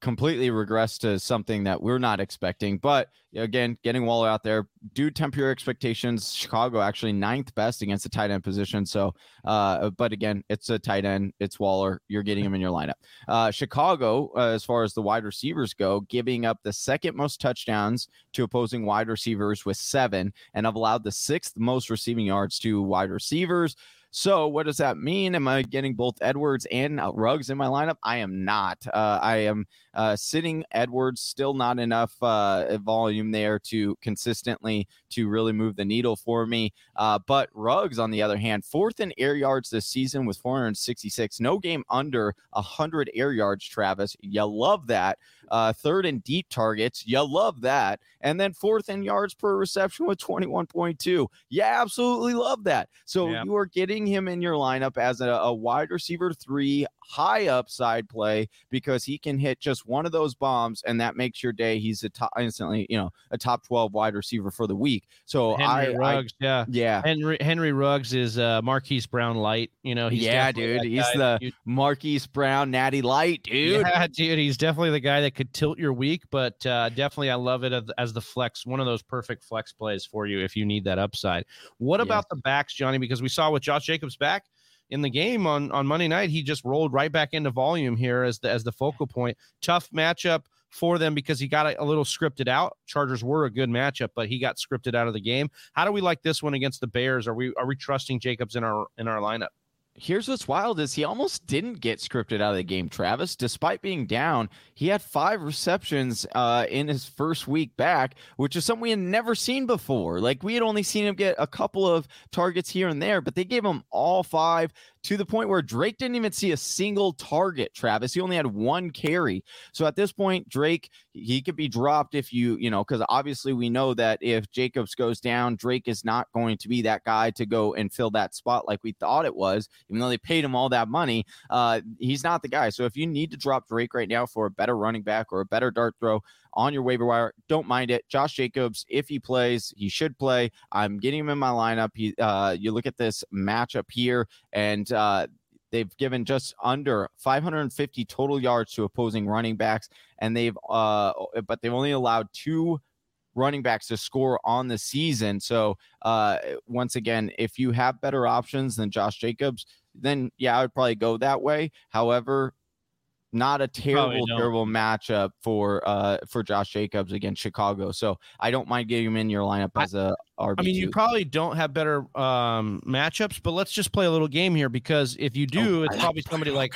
completely regressed to something that we're not expecting. But again, getting Waller out there, do temper your expectations. Chicago actually ninth best against the tight end position. So, uh, but again, it's a tight end. It's Waller. You're getting him in your lineup. Uh, Chicago, uh, as far as the wide receivers go, giving up the second most touchdowns to opposing wide receivers with seven, and have allowed the sixth most receiving yards to wide receivers. So, what does that mean? Am I getting both Edwards and Ruggs in my lineup? I am not. Uh, I am uh, sitting Edwards, still not enough uh, volume there to consistently to really move the needle for me. Uh, but Ruggs, on the other hand, fourth in air yards this season with 466, no game under 100 air yards. Travis, you love that. Uh, third in deep targets, you love that. And then fourth in yards per reception with 21.2. Yeah, absolutely love that. So yeah. you are getting him in your lineup as a, a wide receiver three, high upside play because he can hit just one of those bombs and that makes your day. He's a top instantly, you know, a top 12 wide receiver for the week. So Henry I, Ruggs, I, yeah. Yeah. Henry Henry Ruggs is uh Marquise Brown light. You know, he's yeah, dude. He's the you, Marquise Brown natty light, dude. Yeah, (laughs) dude. He's definitely the guy that could tilt your week, but uh definitely I love it as, as the flex, one of those perfect flex plays for you if you need that upside. What about the backs, Johnny? Because we saw with Josh Jacobs back in the game on on Monday night, he just rolled right back into volume here as the as the focal point. Tough matchup for them because he got a, a, little scripted out. Chargers were a good matchup, but he got scripted out of the game. How do we like this one against the Bears? Are we are we trusting Jacobs in our in our lineup? Here's what's wild is he almost didn't get scripted out of the game, Travis. Despite being down, he had five receptions uh, in his first week back, which is something we had never seen before. Like we had only seen him get a couple of targets here and there, but they gave him all five to the point where Drake didn't even see a single target, Travis. He only had one carry. So at this point, Drake, he could be dropped if you, you know, because obviously we know that if Jacobs goes down, Drake is not going to be that guy to go and fill that spot like we thought it was, even though they paid him all that money. Uh, he's not the guy. So if you need to drop Drake right now for a better running back or a better dart throw, on your waiver wire. Don't mind it. Josh Jacobs, if he plays, he should play. I'm getting him in my lineup. He, uh, you look at this matchup here, and uh, they've given just under 550 total yards to opposing running backs, and they've, uh, but they've only allowed two running backs to score on the season. So, uh, once again, if you have better options than Josh Jacobs, then yeah, I would probably go that way. However, not a terrible, terrible matchup for uh for Josh Jacobs against Chicago. So I don't mind getting him in your lineup as a RB. I mean, you probably don't have better um matchups, but let's just play a little game here because if you do, oh, it's probably somebody (laughs) like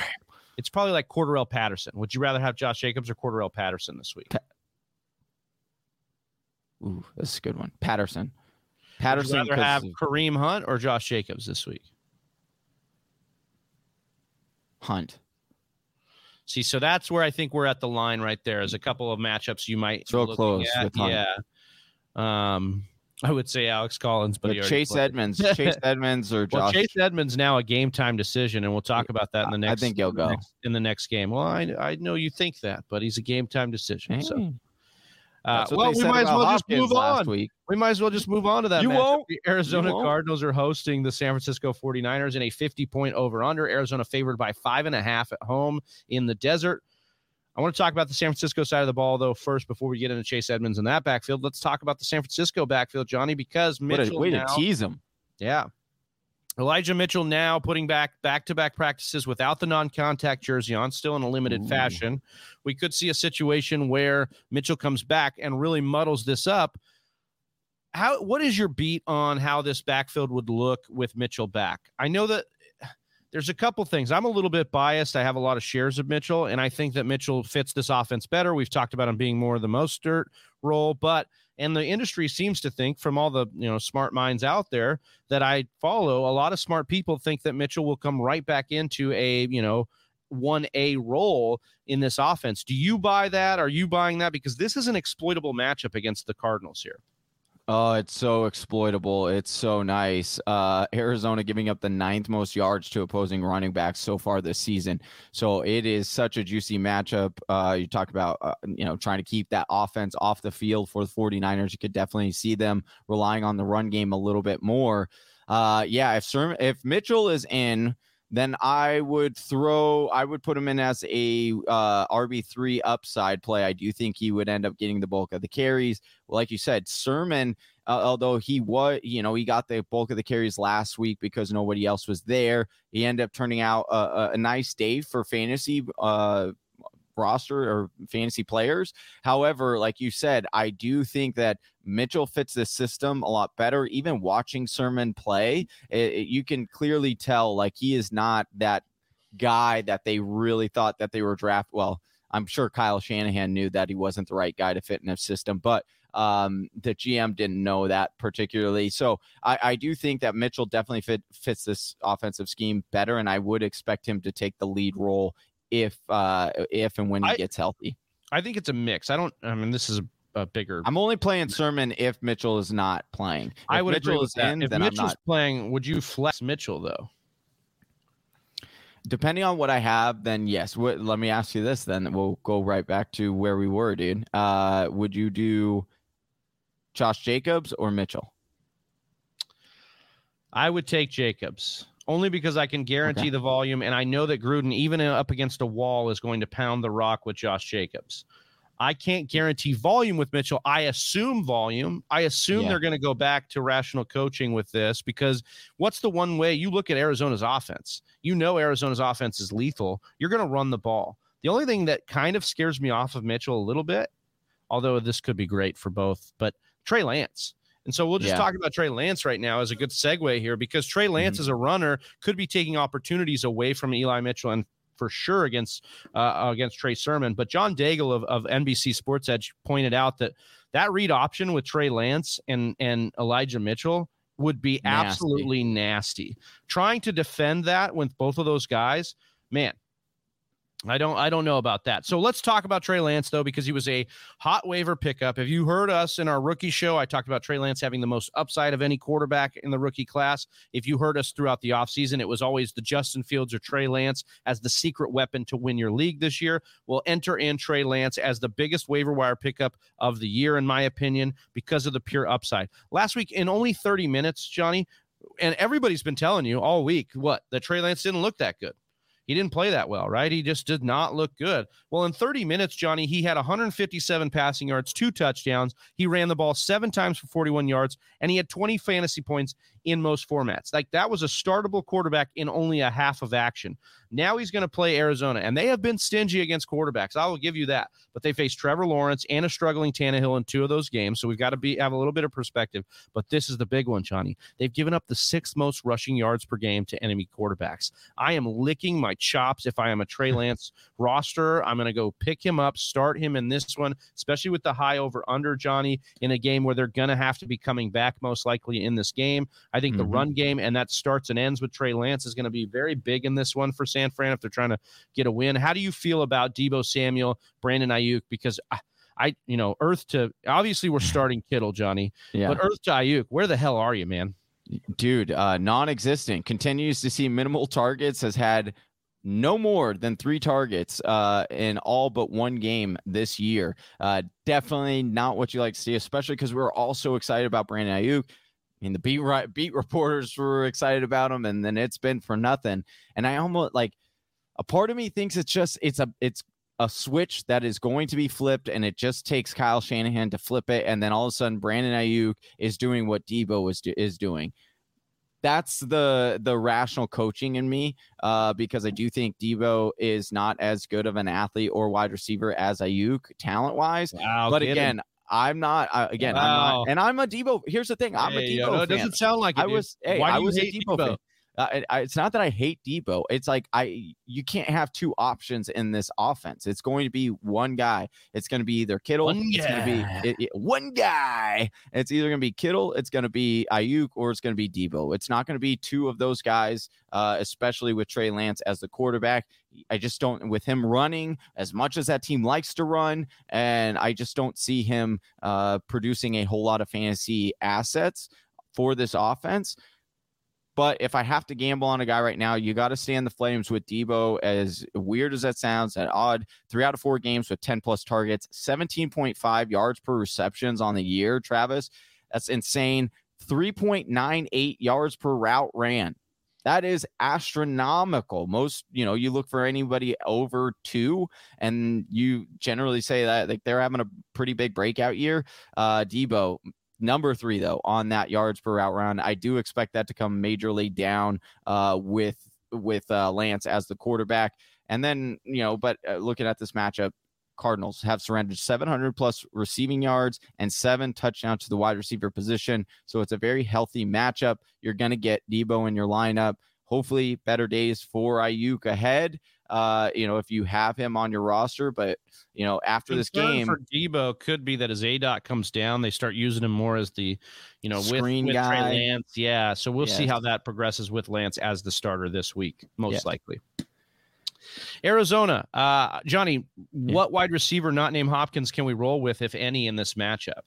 it's probably like Cordarrelle Patterson. Would you rather have Josh Jacobs or Cordarrelle Patterson this week? Ooh, that's a good one. Patterson. Patterson. Would you rather have Kareem Hunt or Josh Jacobs this week? Hunt. See, so that's where I think we're at the line right there. Is a couple of matchups you might so close. yeah. Um, I would say Alex Collins, but Chase Edmonds, (laughs) Chase Edmonds, or Josh. Well, Chase Edmonds now a game time decision, and we'll talk about that in the next. I think he'll go next, in the next game. Well, I I know you think that, but he's a game time decision. Hey. So uh, well, we might as well just move on. Week. We might as well just move on to that. You won't. The Arizona you won't. Cardinals are hosting the San Francisco 49ers in a 50 point over under. Arizona favored by five and a half at home in the desert. I want to talk about the San Francisco side of the ball, though, first before we get into Chase Edmonds in that backfield. Let's talk about the San Francisco backfield, Johnny, because Mitchell. What a way now, to tease him. Yeah. Elijah Mitchell now putting back back to back practices without the non contact jersey on, still in a limited Ooh. fashion. We could see a situation where Mitchell comes back and really muddles this up. How what is your beat on how this backfield would look with Mitchell back? I know that there's a couple things. I'm a little bit biased. I have a lot of shares of Mitchell, and I think that Mitchell fits this offense better. We've talked about him being more of the dirt role, but and the industry seems to think from all the you know smart minds out there that I follow, a lot of smart people think that Mitchell will come right back into a you know 1A role in this offense. Do you buy that? Are you buying that? Because this is an exploitable matchup against the Cardinals here. Oh, it's so exploitable. It's so nice. Uh, Arizona giving up the ninth most yards to opposing running backs so far this season. So it is such a juicy matchup. Uh, you talk about, uh, you know, trying to keep that offense off the field for the 49ers. You could definitely see them relying on the run game a little bit more. Uh, yeah, if if Mitchell is in, then I would throw, I would put him in as a uh, RB3 upside play. I do think he would end up getting the bulk of the carries. like you said, Sermon, uh, although he was, you know, he got the bulk of the carries last week because nobody else was there. He ended up turning out a, a nice day for fantasy. Uh, roster or fantasy players. However, like you said, I do think that Mitchell fits this system a lot better. Even watching Sermon play, it, it, you can clearly tell like he is not that guy that they really thought that they were draft. Well, I'm sure Kyle Shanahan knew that he wasn't the right guy to fit in his system, but um, the GM didn't know that particularly. So I, I do think that Mitchell definitely fit, fits this offensive scheme better, and I would expect him to take the lead role if uh, if and when he I, gets healthy. I think it's a mix. I don't. I mean, this is a, a bigger. I'm only playing Sermon if Mitchell is not playing. If I would Mitchell agree is with that. in, if then Mitchell's I'm not. playing, would you flex Mitchell though? Depending on what I have, then yes. What, let me ask you this. Then we'll go right back to where we were, dude. Uh, would you do Josh Jacobs or Mitchell? I would take Jacobs only because I can guarantee Okay. the volume, and I know that Gruden, even up against a wall, is going to pound the rock with Josh Jacobs. I can't guarantee volume with Mitchell. I assume volume. I assume Yeah. they're going to go back to rational coaching with this because what's the one way you look at Arizona's offense? You know Arizona's offense is lethal. You're going to run the ball. The only thing that kind of scares me off of Mitchell a little bit, although this could be great for both, but Trey Lance. And so we'll just Yeah. talk about Trey Lance right now as a good segue here because Trey Lance Mhm. as a runner could be taking opportunities away from Eli Mitchell and for sure against uh, against Trey Sermon. But John Daigle of, of NBC Sports Edge pointed out that that read option with Trey Lance and and Elijah Mitchell would be Nasty. absolutely nasty. Trying to defend that with both of those guys, man, I don't I don't know about that. So let's talk about Trey Lance though because he was a hot waiver pickup. If you heard us in our rookie show, I talked about Trey Lance having the most upside of any quarterback in the rookie class. If you heard us throughout the offseason, it was always the Justin Fields or Trey Lance as the secret weapon to win your league this year. We'll enter in Trey Lance as the biggest waiver wire pickup of the year, in my opinion, because of the pure upside. Last week, in only 30 minutes, Johnny, and everybody's been telling you all week what that Trey Lance didn't look that good. He didn't play that well, right? He just did not look good. Well, in 30 minutes, Johnny, he had 157 passing yards, two touchdowns. He ran the ball seven times for 41 yards, and he had 20 fantasy points in most formats. Like that was a startable quarterback in only a half of action. Now he's going to play Arizona, and they have been stingy against quarterbacks. I will give you that. But they faced Trevor Lawrence and a struggling Tannehill in two of those games, so we've got to be have a little bit of perspective. But this is the big one, Johnny. They've given up the sixth most rushing yards per game to enemy quarterbacks. I am licking my chops if I am a Trey (laughs) Lance roster. I'm going to go pick him up, start him in this one, especially with the high over under Johnny in a game where they're going to have to be coming back most likely in this game. I think the Mhm. run game and that starts and ends with Trey Lance is going to be very big in this one for San Fran if they're trying to get a win. How do you feel about Deebo Samuel, Brandon Aiyuk? Because I, I you know, Earth to obviously we're (laughs) starting Kittle, Johnny, Yeah. but Earth to Aiyuk, where the hell are you, man? Dude, uh, non-existent. Continues to see minimal targets. Has had no more than three targets uh, in all but one game this year. Uh, definitely not what you like to see, especially because we're all so excited about Brandon Aiyuk. I mean, the beat right beat reporters were excited about him, and then it's been for nothing. And I almost like a part of me thinks it's just it's a it's a switch that is going to be flipped, and it just takes Kyle Shanahan to flip it, and then all of a sudden Brandon Aiyuk is doing what Deebo is do- is doing. That's the the rational coaching in me, uh, because I do think Deebo is not as good of an athlete or wide receiver as Aiyuk talent wise. Wow, but again, I'm not. Uh, again, I'm not, and I'm a Deebo. Here's the thing: I'm a Hey, Deebo no, it fan. doesn't sound like it. I dude. was. Hey, Why do I you was a Deebo, Deebo? fan. Uh, I, it's not that I hate Deebo. It's like I you can't have two options in this offense. It's going to be one guy. It's going to be either Kittle. One it's going to be guy. it- it- one guy. It's either going to be Kittle. It's going to be Aiyuk, or it's going to be Deebo. It's not going to be two of those guys, uh, especially with Trey Lance as the quarterback. I just don't with him running as much as that team likes to run, and I just don't see him uh, producing a whole lot of fantasy assets for this offense. But if I have to gamble on a guy right now, you got to stand the flames with Deebo. As weird as that sounds, at odd three out of four games with 10 plus targets, 17.5 yards per receptions on the year. Travis, that's insane. 3.98 yards per route ran. That is astronomical. Most, you know, you look for anybody over two, and you generally say that like they're having a pretty big breakout year. Uh, Deebo, number three though on that yards per route run. I do expect that to come majorly down uh, with with uh, Lance as the quarterback. And then, you know, but uh, looking at this matchup, Cardinals have surrendered 700 plus receiving yards and seven touchdowns to the wide receiver position. So it's a very healthy matchup. You're going to get Deebo in your lineup. Hopefully, better days for Aiyuk ahead. Uh, you know, if you have him on your roster, but you know, after this game, for Deebo could be that as aDOT comes down, they start using him more as the, you know, Screen with guy. Trey Lance. Yeah, so we'll see how that progresses with Lance as the starter this week, most Yeah. likely. Arizona, uh, Johnny, what wide receiver not named Hopkins can we roll with, if any, in this matchup?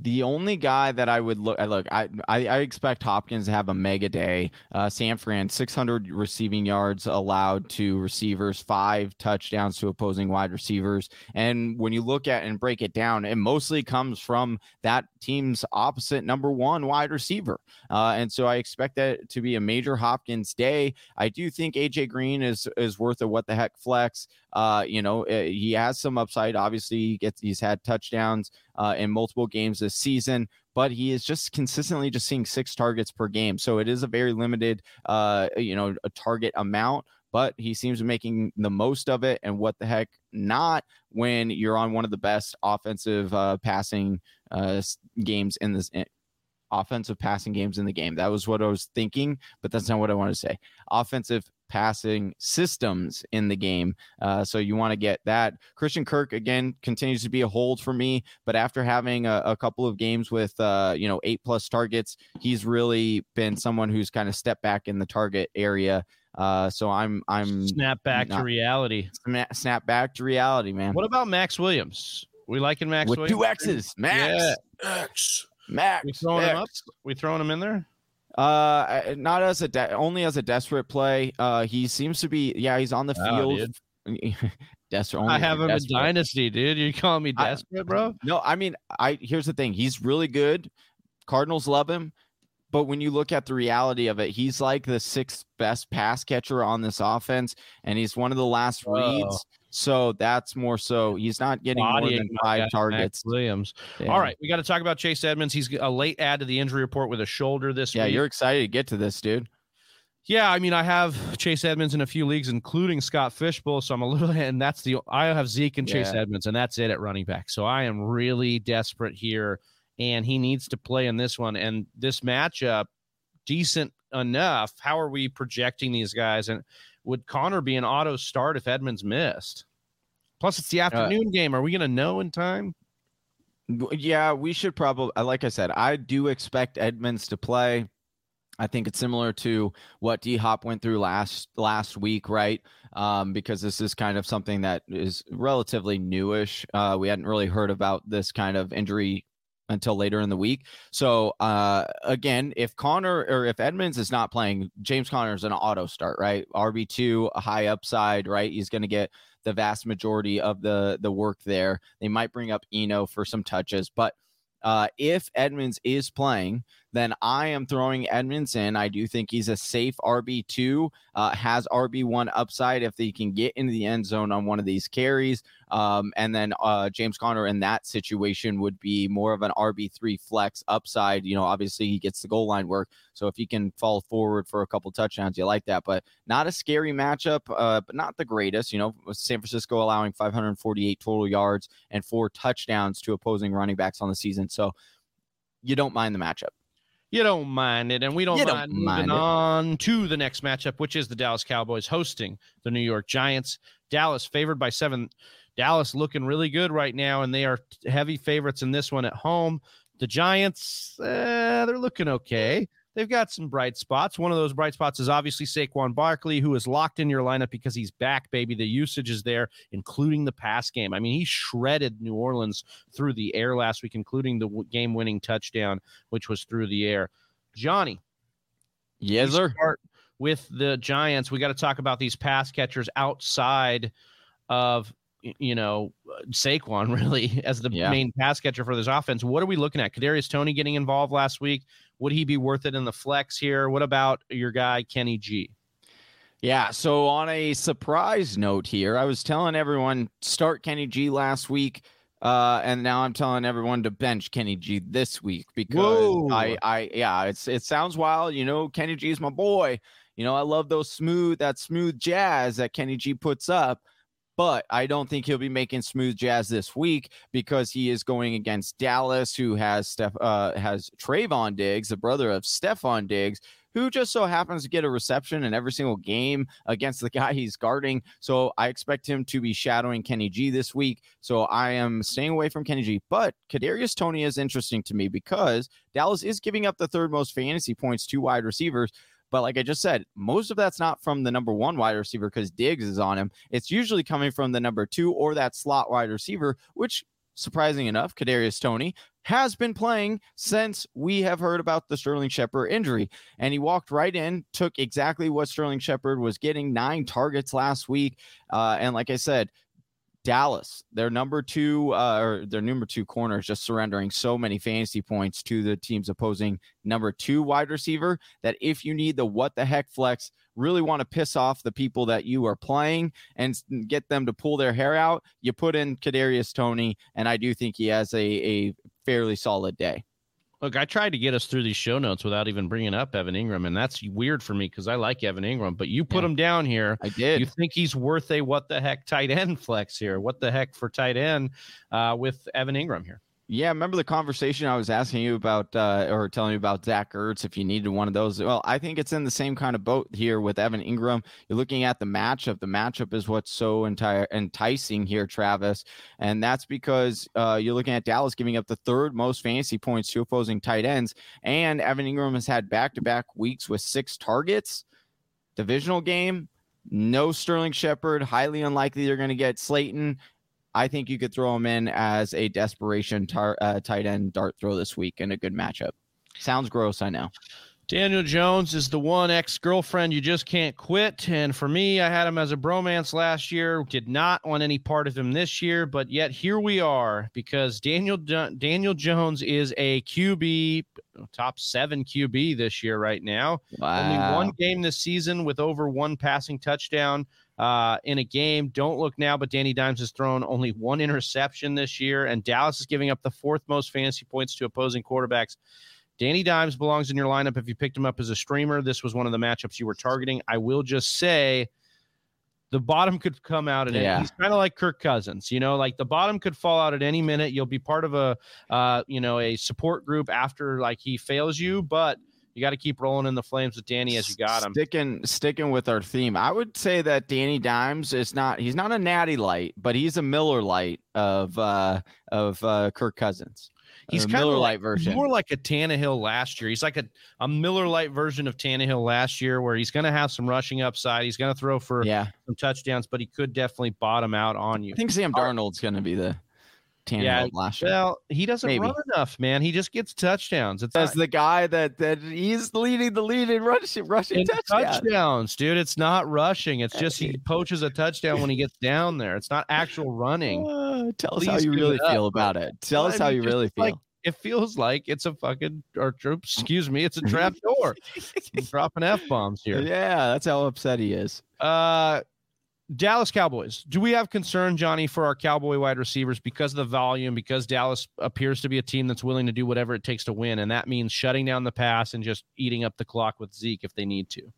The only guy that I would look, I look, I, I, I expect Hopkins to have a mega day. Uh, San Fran, 600 receiving yards allowed to receivers, five touchdowns to opposing wide receivers. And when you look at and break it down, it mostly comes from that team's opposite number one wide receiver. Uh, and so I expect that to be a major Hopkins day. I do think AJ Green is is worth a what the heck flex. Uh, you know, uh, he has some upside. Obviously, he gets he's had touchdowns uh, in multiple games this season, but he is just consistently just seeing six targets per game. So it is a very limited, uh, you know, a target amount. But he seems making the most of it, and what the heck not when you're on one of the best offensive uh, passing uh, games in this. In, offensive passing games in the game. That was what I was thinking, but that's not what I want to say. Offensive passing systems in the game. Uh, so you want to get that. Christian Kirk again continues to be a hold for me, but after having a, a couple of games with uh, you know eight plus targets, he's really been someone who's kind of stepped back in the target area. Uh, so I'm I'm Snap back to reality. snap back to reality, man. What about Maxx Williams? We liking Max With Williams? two X's, Max, Yeah. X. Max. We throwing him up? We throwing him in there? Uh, not as a de- only as a desperate play. Uh, he seems to be. Yeah, he's on the Wow, field. (laughs) desperate. only I have you're him in dynasty, dude. You calling me I- desperate, bro? No, I mean, I here's the thing. He's really good. Cardinals love him, but when you look at the reality of it, he's like the sixth best pass catcher on this offense, and he's one of the last Whoa. reads. So that's more so. He's not getting more than five guy, Max targets. Williams. Yeah. All right, we got to talk about Chase Edmonds. He's a late add to the injury report with a shoulder this Yeah, week. Yeah, you're excited to get to this, dude. Yeah, I mean, I have Chase Edmonds in a few leagues, including Scott Fish Bowl. So I'm a little, (laughs) and that's the I have Zeke and Chase Yeah. Edmonds, and that's it at running back. So I am really desperate here, and he needs to play in this one. And this matchup, decent enough. How are we projecting these guys? And would Conner be an auto start if Edmonds missed? Plus, it's the afternoon game. Are we going to know in time? Yeah, we should probably, like I said, I do expect Edmonds to play. I think it's similar to what D Hop went through last last week, right? Um, because this is kind of something that is relatively newish. Uh, we hadn't really heard about this kind of injury until later in the week. So uh, again, if Conner or if Edmonds is not playing, James Conner is an auto start, right? RB two, a high upside, right? He's going to get the vast majority of the the work there. They might bring up Eno for some touches, but uh, if Edmonds is playing, then I am throwing Edmonds in. I do think he's a safe RB two, uh, has RB one upside if he can get into the end zone on one of these carries. Um, and then uh, James Conner in that situation would be more of an RB three flex upside. You know, obviously he gets the goal line work, so if he can fall forward for a couple touchdowns, you like that. But not a scary matchup, uh, but not the greatest. You know, San Francisco allowing 548 total yards and four touchdowns to opposing running backs on the season, so you don't mind the matchup. You don't mind it, and we don't You don't mind, mind moving it. on to the next matchup, which is the Dallas Cowboys hosting the New York Giants. Dallas favored by seven. Dallas looking really good right now, and they are heavy favorites in this one at home. The Giants, eh, they're looking okay. They've got some bright spots. One of those bright spots is obviously Saquon Barkley, who is locked in your lineup because he's back, baby. The usage is there, including the pass game. I mean, he shredded New Orleans through the air last week, including the game winning touchdown, which was through the air. Johnny, Yes, sir. start with the Giants. We got to talk about these pass catchers outside of you know Saquon (laughs) really as the Yeah. main pass catcher for this offense. What are we looking at? Kadarius Toney getting involved last week. Would he be worth it in the flex here? What about your guy Kenny G? Yeah. So on a surprise note here, I was telling everyone start Kenny G last week. Uh, and now I'm telling everyone to bench Kenny G this week because Whoa. I, I, yeah, it's it sounds wild, you know. Kenny G is my boy, you know, I love those smooth, that smooth jazz that Kenny G puts up but I don't think he'll be making smooth jazz this week because he is going against Dallas, who has Steph uh, has Trevon Diggs, the brother of Stefon Diggs, who just so happens to get a reception in every single game against the (laughs) guy he's guarding. So I expect him to be shadowing Kenny G this week. So I am staying away from Kenny G. But Kadarius Toney is interesting to me because Dallas is giving up the third most fantasy points to wide receivers. But like I just said, most of that's not from the number one wide receiver because Diggs is on him. It's usually coming from the number two or that slot wide receiver, which surprising enough, Kadarius Toney has been playing since we have heard about the Sterling Shepard injury. And he walked right in, took exactly what Sterling Shepard was getting nine targets last week. Uh, and like I said, Dallas, their number two uh, or their number two corner is just surrendering so many fantasy points to the team's opposing number two wide receiver that if you need the what the heck flex, really want to piss off the people that you are playing and get them to pull their hair out, you put in Kadarius Toney, and I do think he has a, a fairly solid day. Look, I tried to get us through these show notes without even bringing up Evan Engram, and that's weird for me because I like Evan Engram, But you put yeah. him down here. I did. You think he's worth a what the heck tight end flex here? What the heck for tight end uh, with Evan Engram here? Yeah, remember the conversation I was asking you about, uh, or telling you about Zach Ertz if you needed one of those? Well, I think it's in the same kind of boat here with Evan Engram. You're looking at the matchup. The matchup is what's so entire enticing here, Travis, and that's because uh, you're looking at Dallas giving up the third most fantasy points to opposing tight ends, and Evan Engram has had back-to-back weeks with six targets. Divisional game, no Sterling Shepard. Highly unlikely they're going to get Slayton. I think you could throw him in as a desperation tar- uh, tight end dart throw this week in a good matchup. Sounds gross, I know. Daniel Jones is the one ex girlfriend you just can't quit. And for me, I had him as a bromance last year. Did not want any part of him this year, but yet here we are because Daniel Daniel Jones is a QB top seven QB this year right now. Wow. Only one game this season with over one passing touchdown uh, in a game. Don't look now, but Danny Dimes has thrown only one interception this year, and Dallas is giving up the fourth most fantasy points to opposing quarterbacks. Danny Dimes belongs in your lineup if you picked him up as a streamer. This was one of the matchups you were targeting. I will just say the bottom could come out at yeah. any. He's kind of like Kirk Cousins, you know, like the bottom could fall out at any minute. You'll be part of a, uh, you know, a support group after like he fails you, but you got to keep rolling in the flames with Danny as you got him. Sticking sticking with our theme, I would say that Danny Dimes is not. He's not a Natty Light, but he's a Miller Lite of uh, of uh, Kirk Cousins. He's kind Miller of like, version. more like a Tannehill last year. He's like a, a Miller Lite version of Tannehill last year, where he's going to have some rushing upside. He's going to throw for yeah. some touchdowns, but he could definitely bottom out on you. I think Sam Darnold's going to be the Tannehill yeah, last year. Well, he doesn't Maybe. run enough, man. He just gets touchdowns. It's as the guy that that he's leading the lead in rushing rushing touchdowns. touchdowns, dude. It's not rushing. It's just he poaches a touchdown when he gets down there. It's not actual running. Uh, tell Please us how you really feel about it. Tell us how you really feel. Like, it feels like it's a fucking or excuse me, it's a trap door. (laughs) dropping f bombs here. Yeah, that's how upset he is. Uh Dallas Cowboys. Do we have concern, Johnny, for our Cowboy wide receivers because of the volume? Because Dallas appears to be a team that's willing to do whatever it takes to win, and that means shutting down the pass and just eating up the clock with Zeke if they need to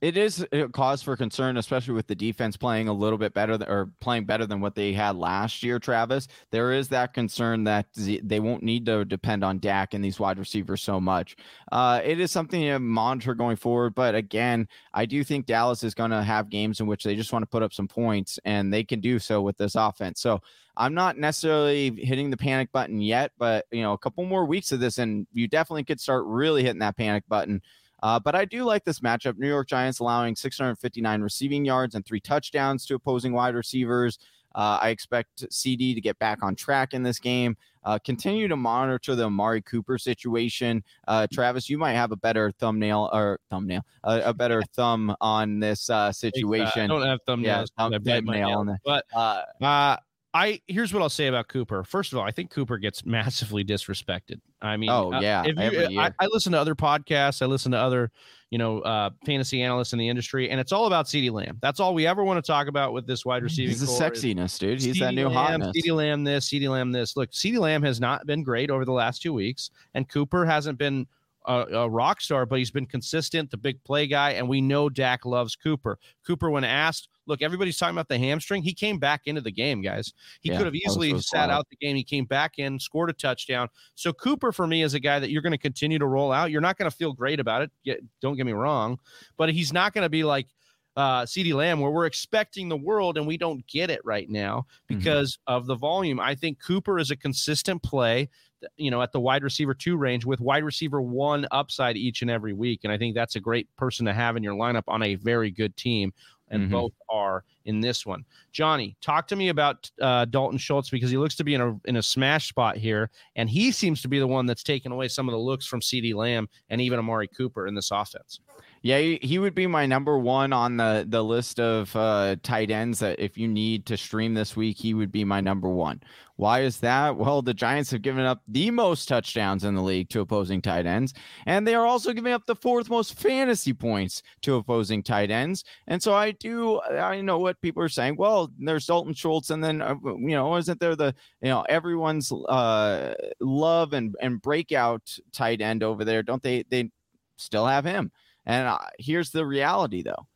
it is a cause for concern, especially with the defense playing a little bit better or playing better than what they had last year. Travis, there is that concern that they won't need to depend on Dak and these wide receivers so much. Uh, it is something to monitor going forward, but again, I do think Dallas is going to have games in which they just want to put up some points, and they can do so with this offense. So I'm not necessarily hitting the panic button yet, but you know, a couple more weeks of this, and you definitely could start really hitting that panic button uh, but I do like this matchup. New York Giants allowing 659 receiving yards and three touchdowns to opposing wide receivers. Uh, I expect CeeDee to get back on track in this game. Uh, continue to monitor the Amari Cooper situation. Uh, Travis, you might have a better thumbnail or thumbnail, a better (laughs) thumb on this uh, situation. I don't have thumbnails. Yeah, thumb, thumbnail on it. But uh, uh, I here's what I'll say about Cooper. First of all, I think Cooper gets (laughs) massively disrespected. I mean, oh uh, yeah, you, I, I, listen to other podcasts. I listen to other, you know, uh, fantasy analysts in the industry, and it's all about CeeDee Lamb. That's all we ever want to talk about with this wide receiving. He's the sexiness, dude. He's that new Lamb, hotness. CeeDee Lamb, this, CeeDee Lamb, this. Look, CeeDee Lamb has not been great over the last two weeks, and Cooper hasn't been a, a rock star, but he's been consistent, the big play guy, and we know Dak loves Cooper. Cooper, when asked, look, everybody's talking about the hamstring. He came back into the game, guys. He Yeah, could have easily sat wild. out the game. He came back in, scored a touchdown. So Cooper, for me, is a guy that you're going to continue to roll out. You're not going to feel great about it. Get, don't get me wrong, but he's not going to be like uh, CeeDee Lamb, where we're expecting the world and we don't get it right now Mhm. because of the volume. I think Cooper is a consistent play, you know, at the wide receiver two range with wide receiver one upside each and every week. And I think that's a great person to have in your lineup on a very good team. And Mhm. both are in this one. Johnny, talk to me about uh, Dalton Schultz because he looks to be in a in a smash spot here, and he seems to be the one that's taken away some of the looks from CeeDee Lamb and even Amari Cooper in this offense. Yeah, he, he would be my number one on the the list of uh, tight ends that if you need to stream this week, he would be my number one. Why is that? Well, the Giants have given up the most touchdowns in the league to opposing tight ends, and they are also giving up the fourth most fantasy points to opposing tight ends. And so I do, I know what people are saying. Well, there's Dalton Schultz, and then uh, you know, isn't there the you know everyone's uh, love and and breakout tight end over there? Don't they? They still have him. And uh, here's the reality, though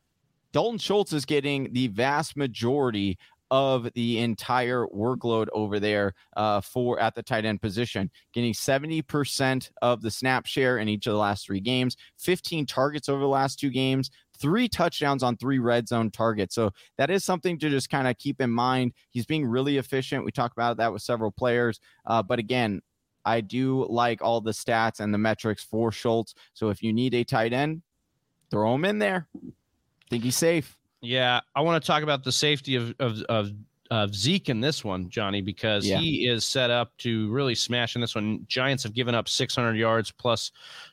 Dalton Schultz is getting the vast majority of the entire workload over there uh, for at the tight end position, getting 70% of the snap share in each of the last three games, 15 targets over the last two games, three touchdowns on three red zone targets. So that is something to just kind of keep in mind. He's being really efficient. We talked about that with several players. Uh, but again, I do like all the stats and the metrics for Schultz. So if you need a tight end, throw him in there. Think he's safe. Yeah, I want to talk about the safety of of of, of Zeke in this one, Johnny, because Yeah. he is set up to really smash in this one. Giants have given up 600 yards plus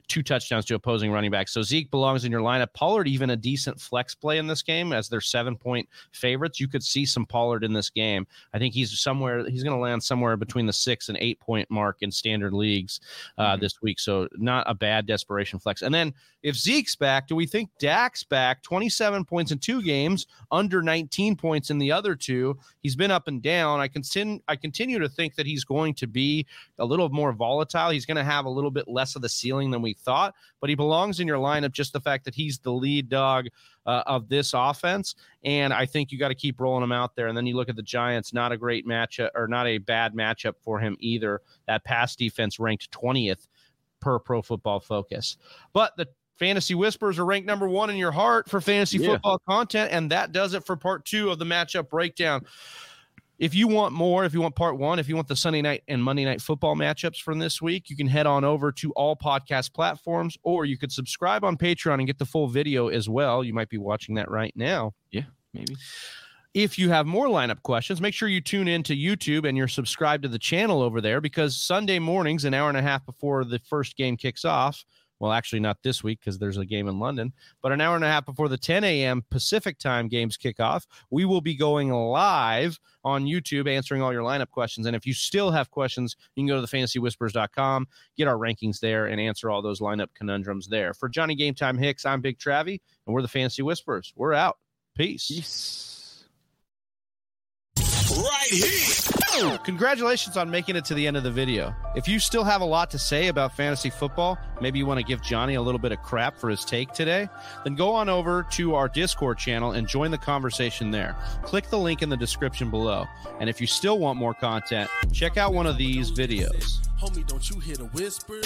two touchdowns to opposing running backs. So Zeke belongs in your lineup. Pollard even a decent flex play in this game as their seven point favorites. You could see some Pollard in this game. I think he's somewhere. He's going to land somewhere between the six and eight point mark in standard leagues uh, Mhm. this week. So not a bad desperation flex. And then if Zeke's back, do we think Dak's back? 27 points in two games, under 19 points in the other two. He's been up and down. I continue I continue to think that he's going to be a little more volatile. He's going to have a little bit less of the ceiling than we thought, but he belongs in your lineup just the fact that he's the lead dog uh, of this offense. And I think you got to keep rolling him out there. And then you look at the Giants, not a great matchup or not a bad matchup for him either. That pass defense ranked 20th per pro football focus. But the Fantasy Whispers are ranked number one in your heart for fantasy Yeah. football content. And that does it for part two of the matchup breakdown. If you want more, if you want part one, if you want the Sunday night and Monday night football matchups from this week, you can head on over to all podcast platforms or you could subscribe on Patreon and get the full video as well. You might be watching that right now. Yeah, maybe. If you have more lineup questions, make sure you tune in to YouTube and you're subscribed to the channel over there because Sunday mornings, an hour and a half before the first game kicks off, well, actually not this week because there's a game in London, but an hour and a half before the 10 a.m. Pacific time games kick off, we will be going live on YouTube answering all your lineup questions. And if you still have questions, you can go to thefantasywhispers.com, get our rankings there, and answer all those lineup conundrums there. For Johnny Game Time Hicks, I'm Big Travie, and we're the Fantasy Whispers. We're out. Peace. Peace. Right here. Congratulations on making it to the end of the video. If you still have a lot to say about fantasy football, maybe you want to give Johnny a little bit of crap for his take today, then go on over to our Discord channel and join the conversation there. Click the link in the description below. And if you still want more content, check out one of these videos. Homie, don't you hear the whispers?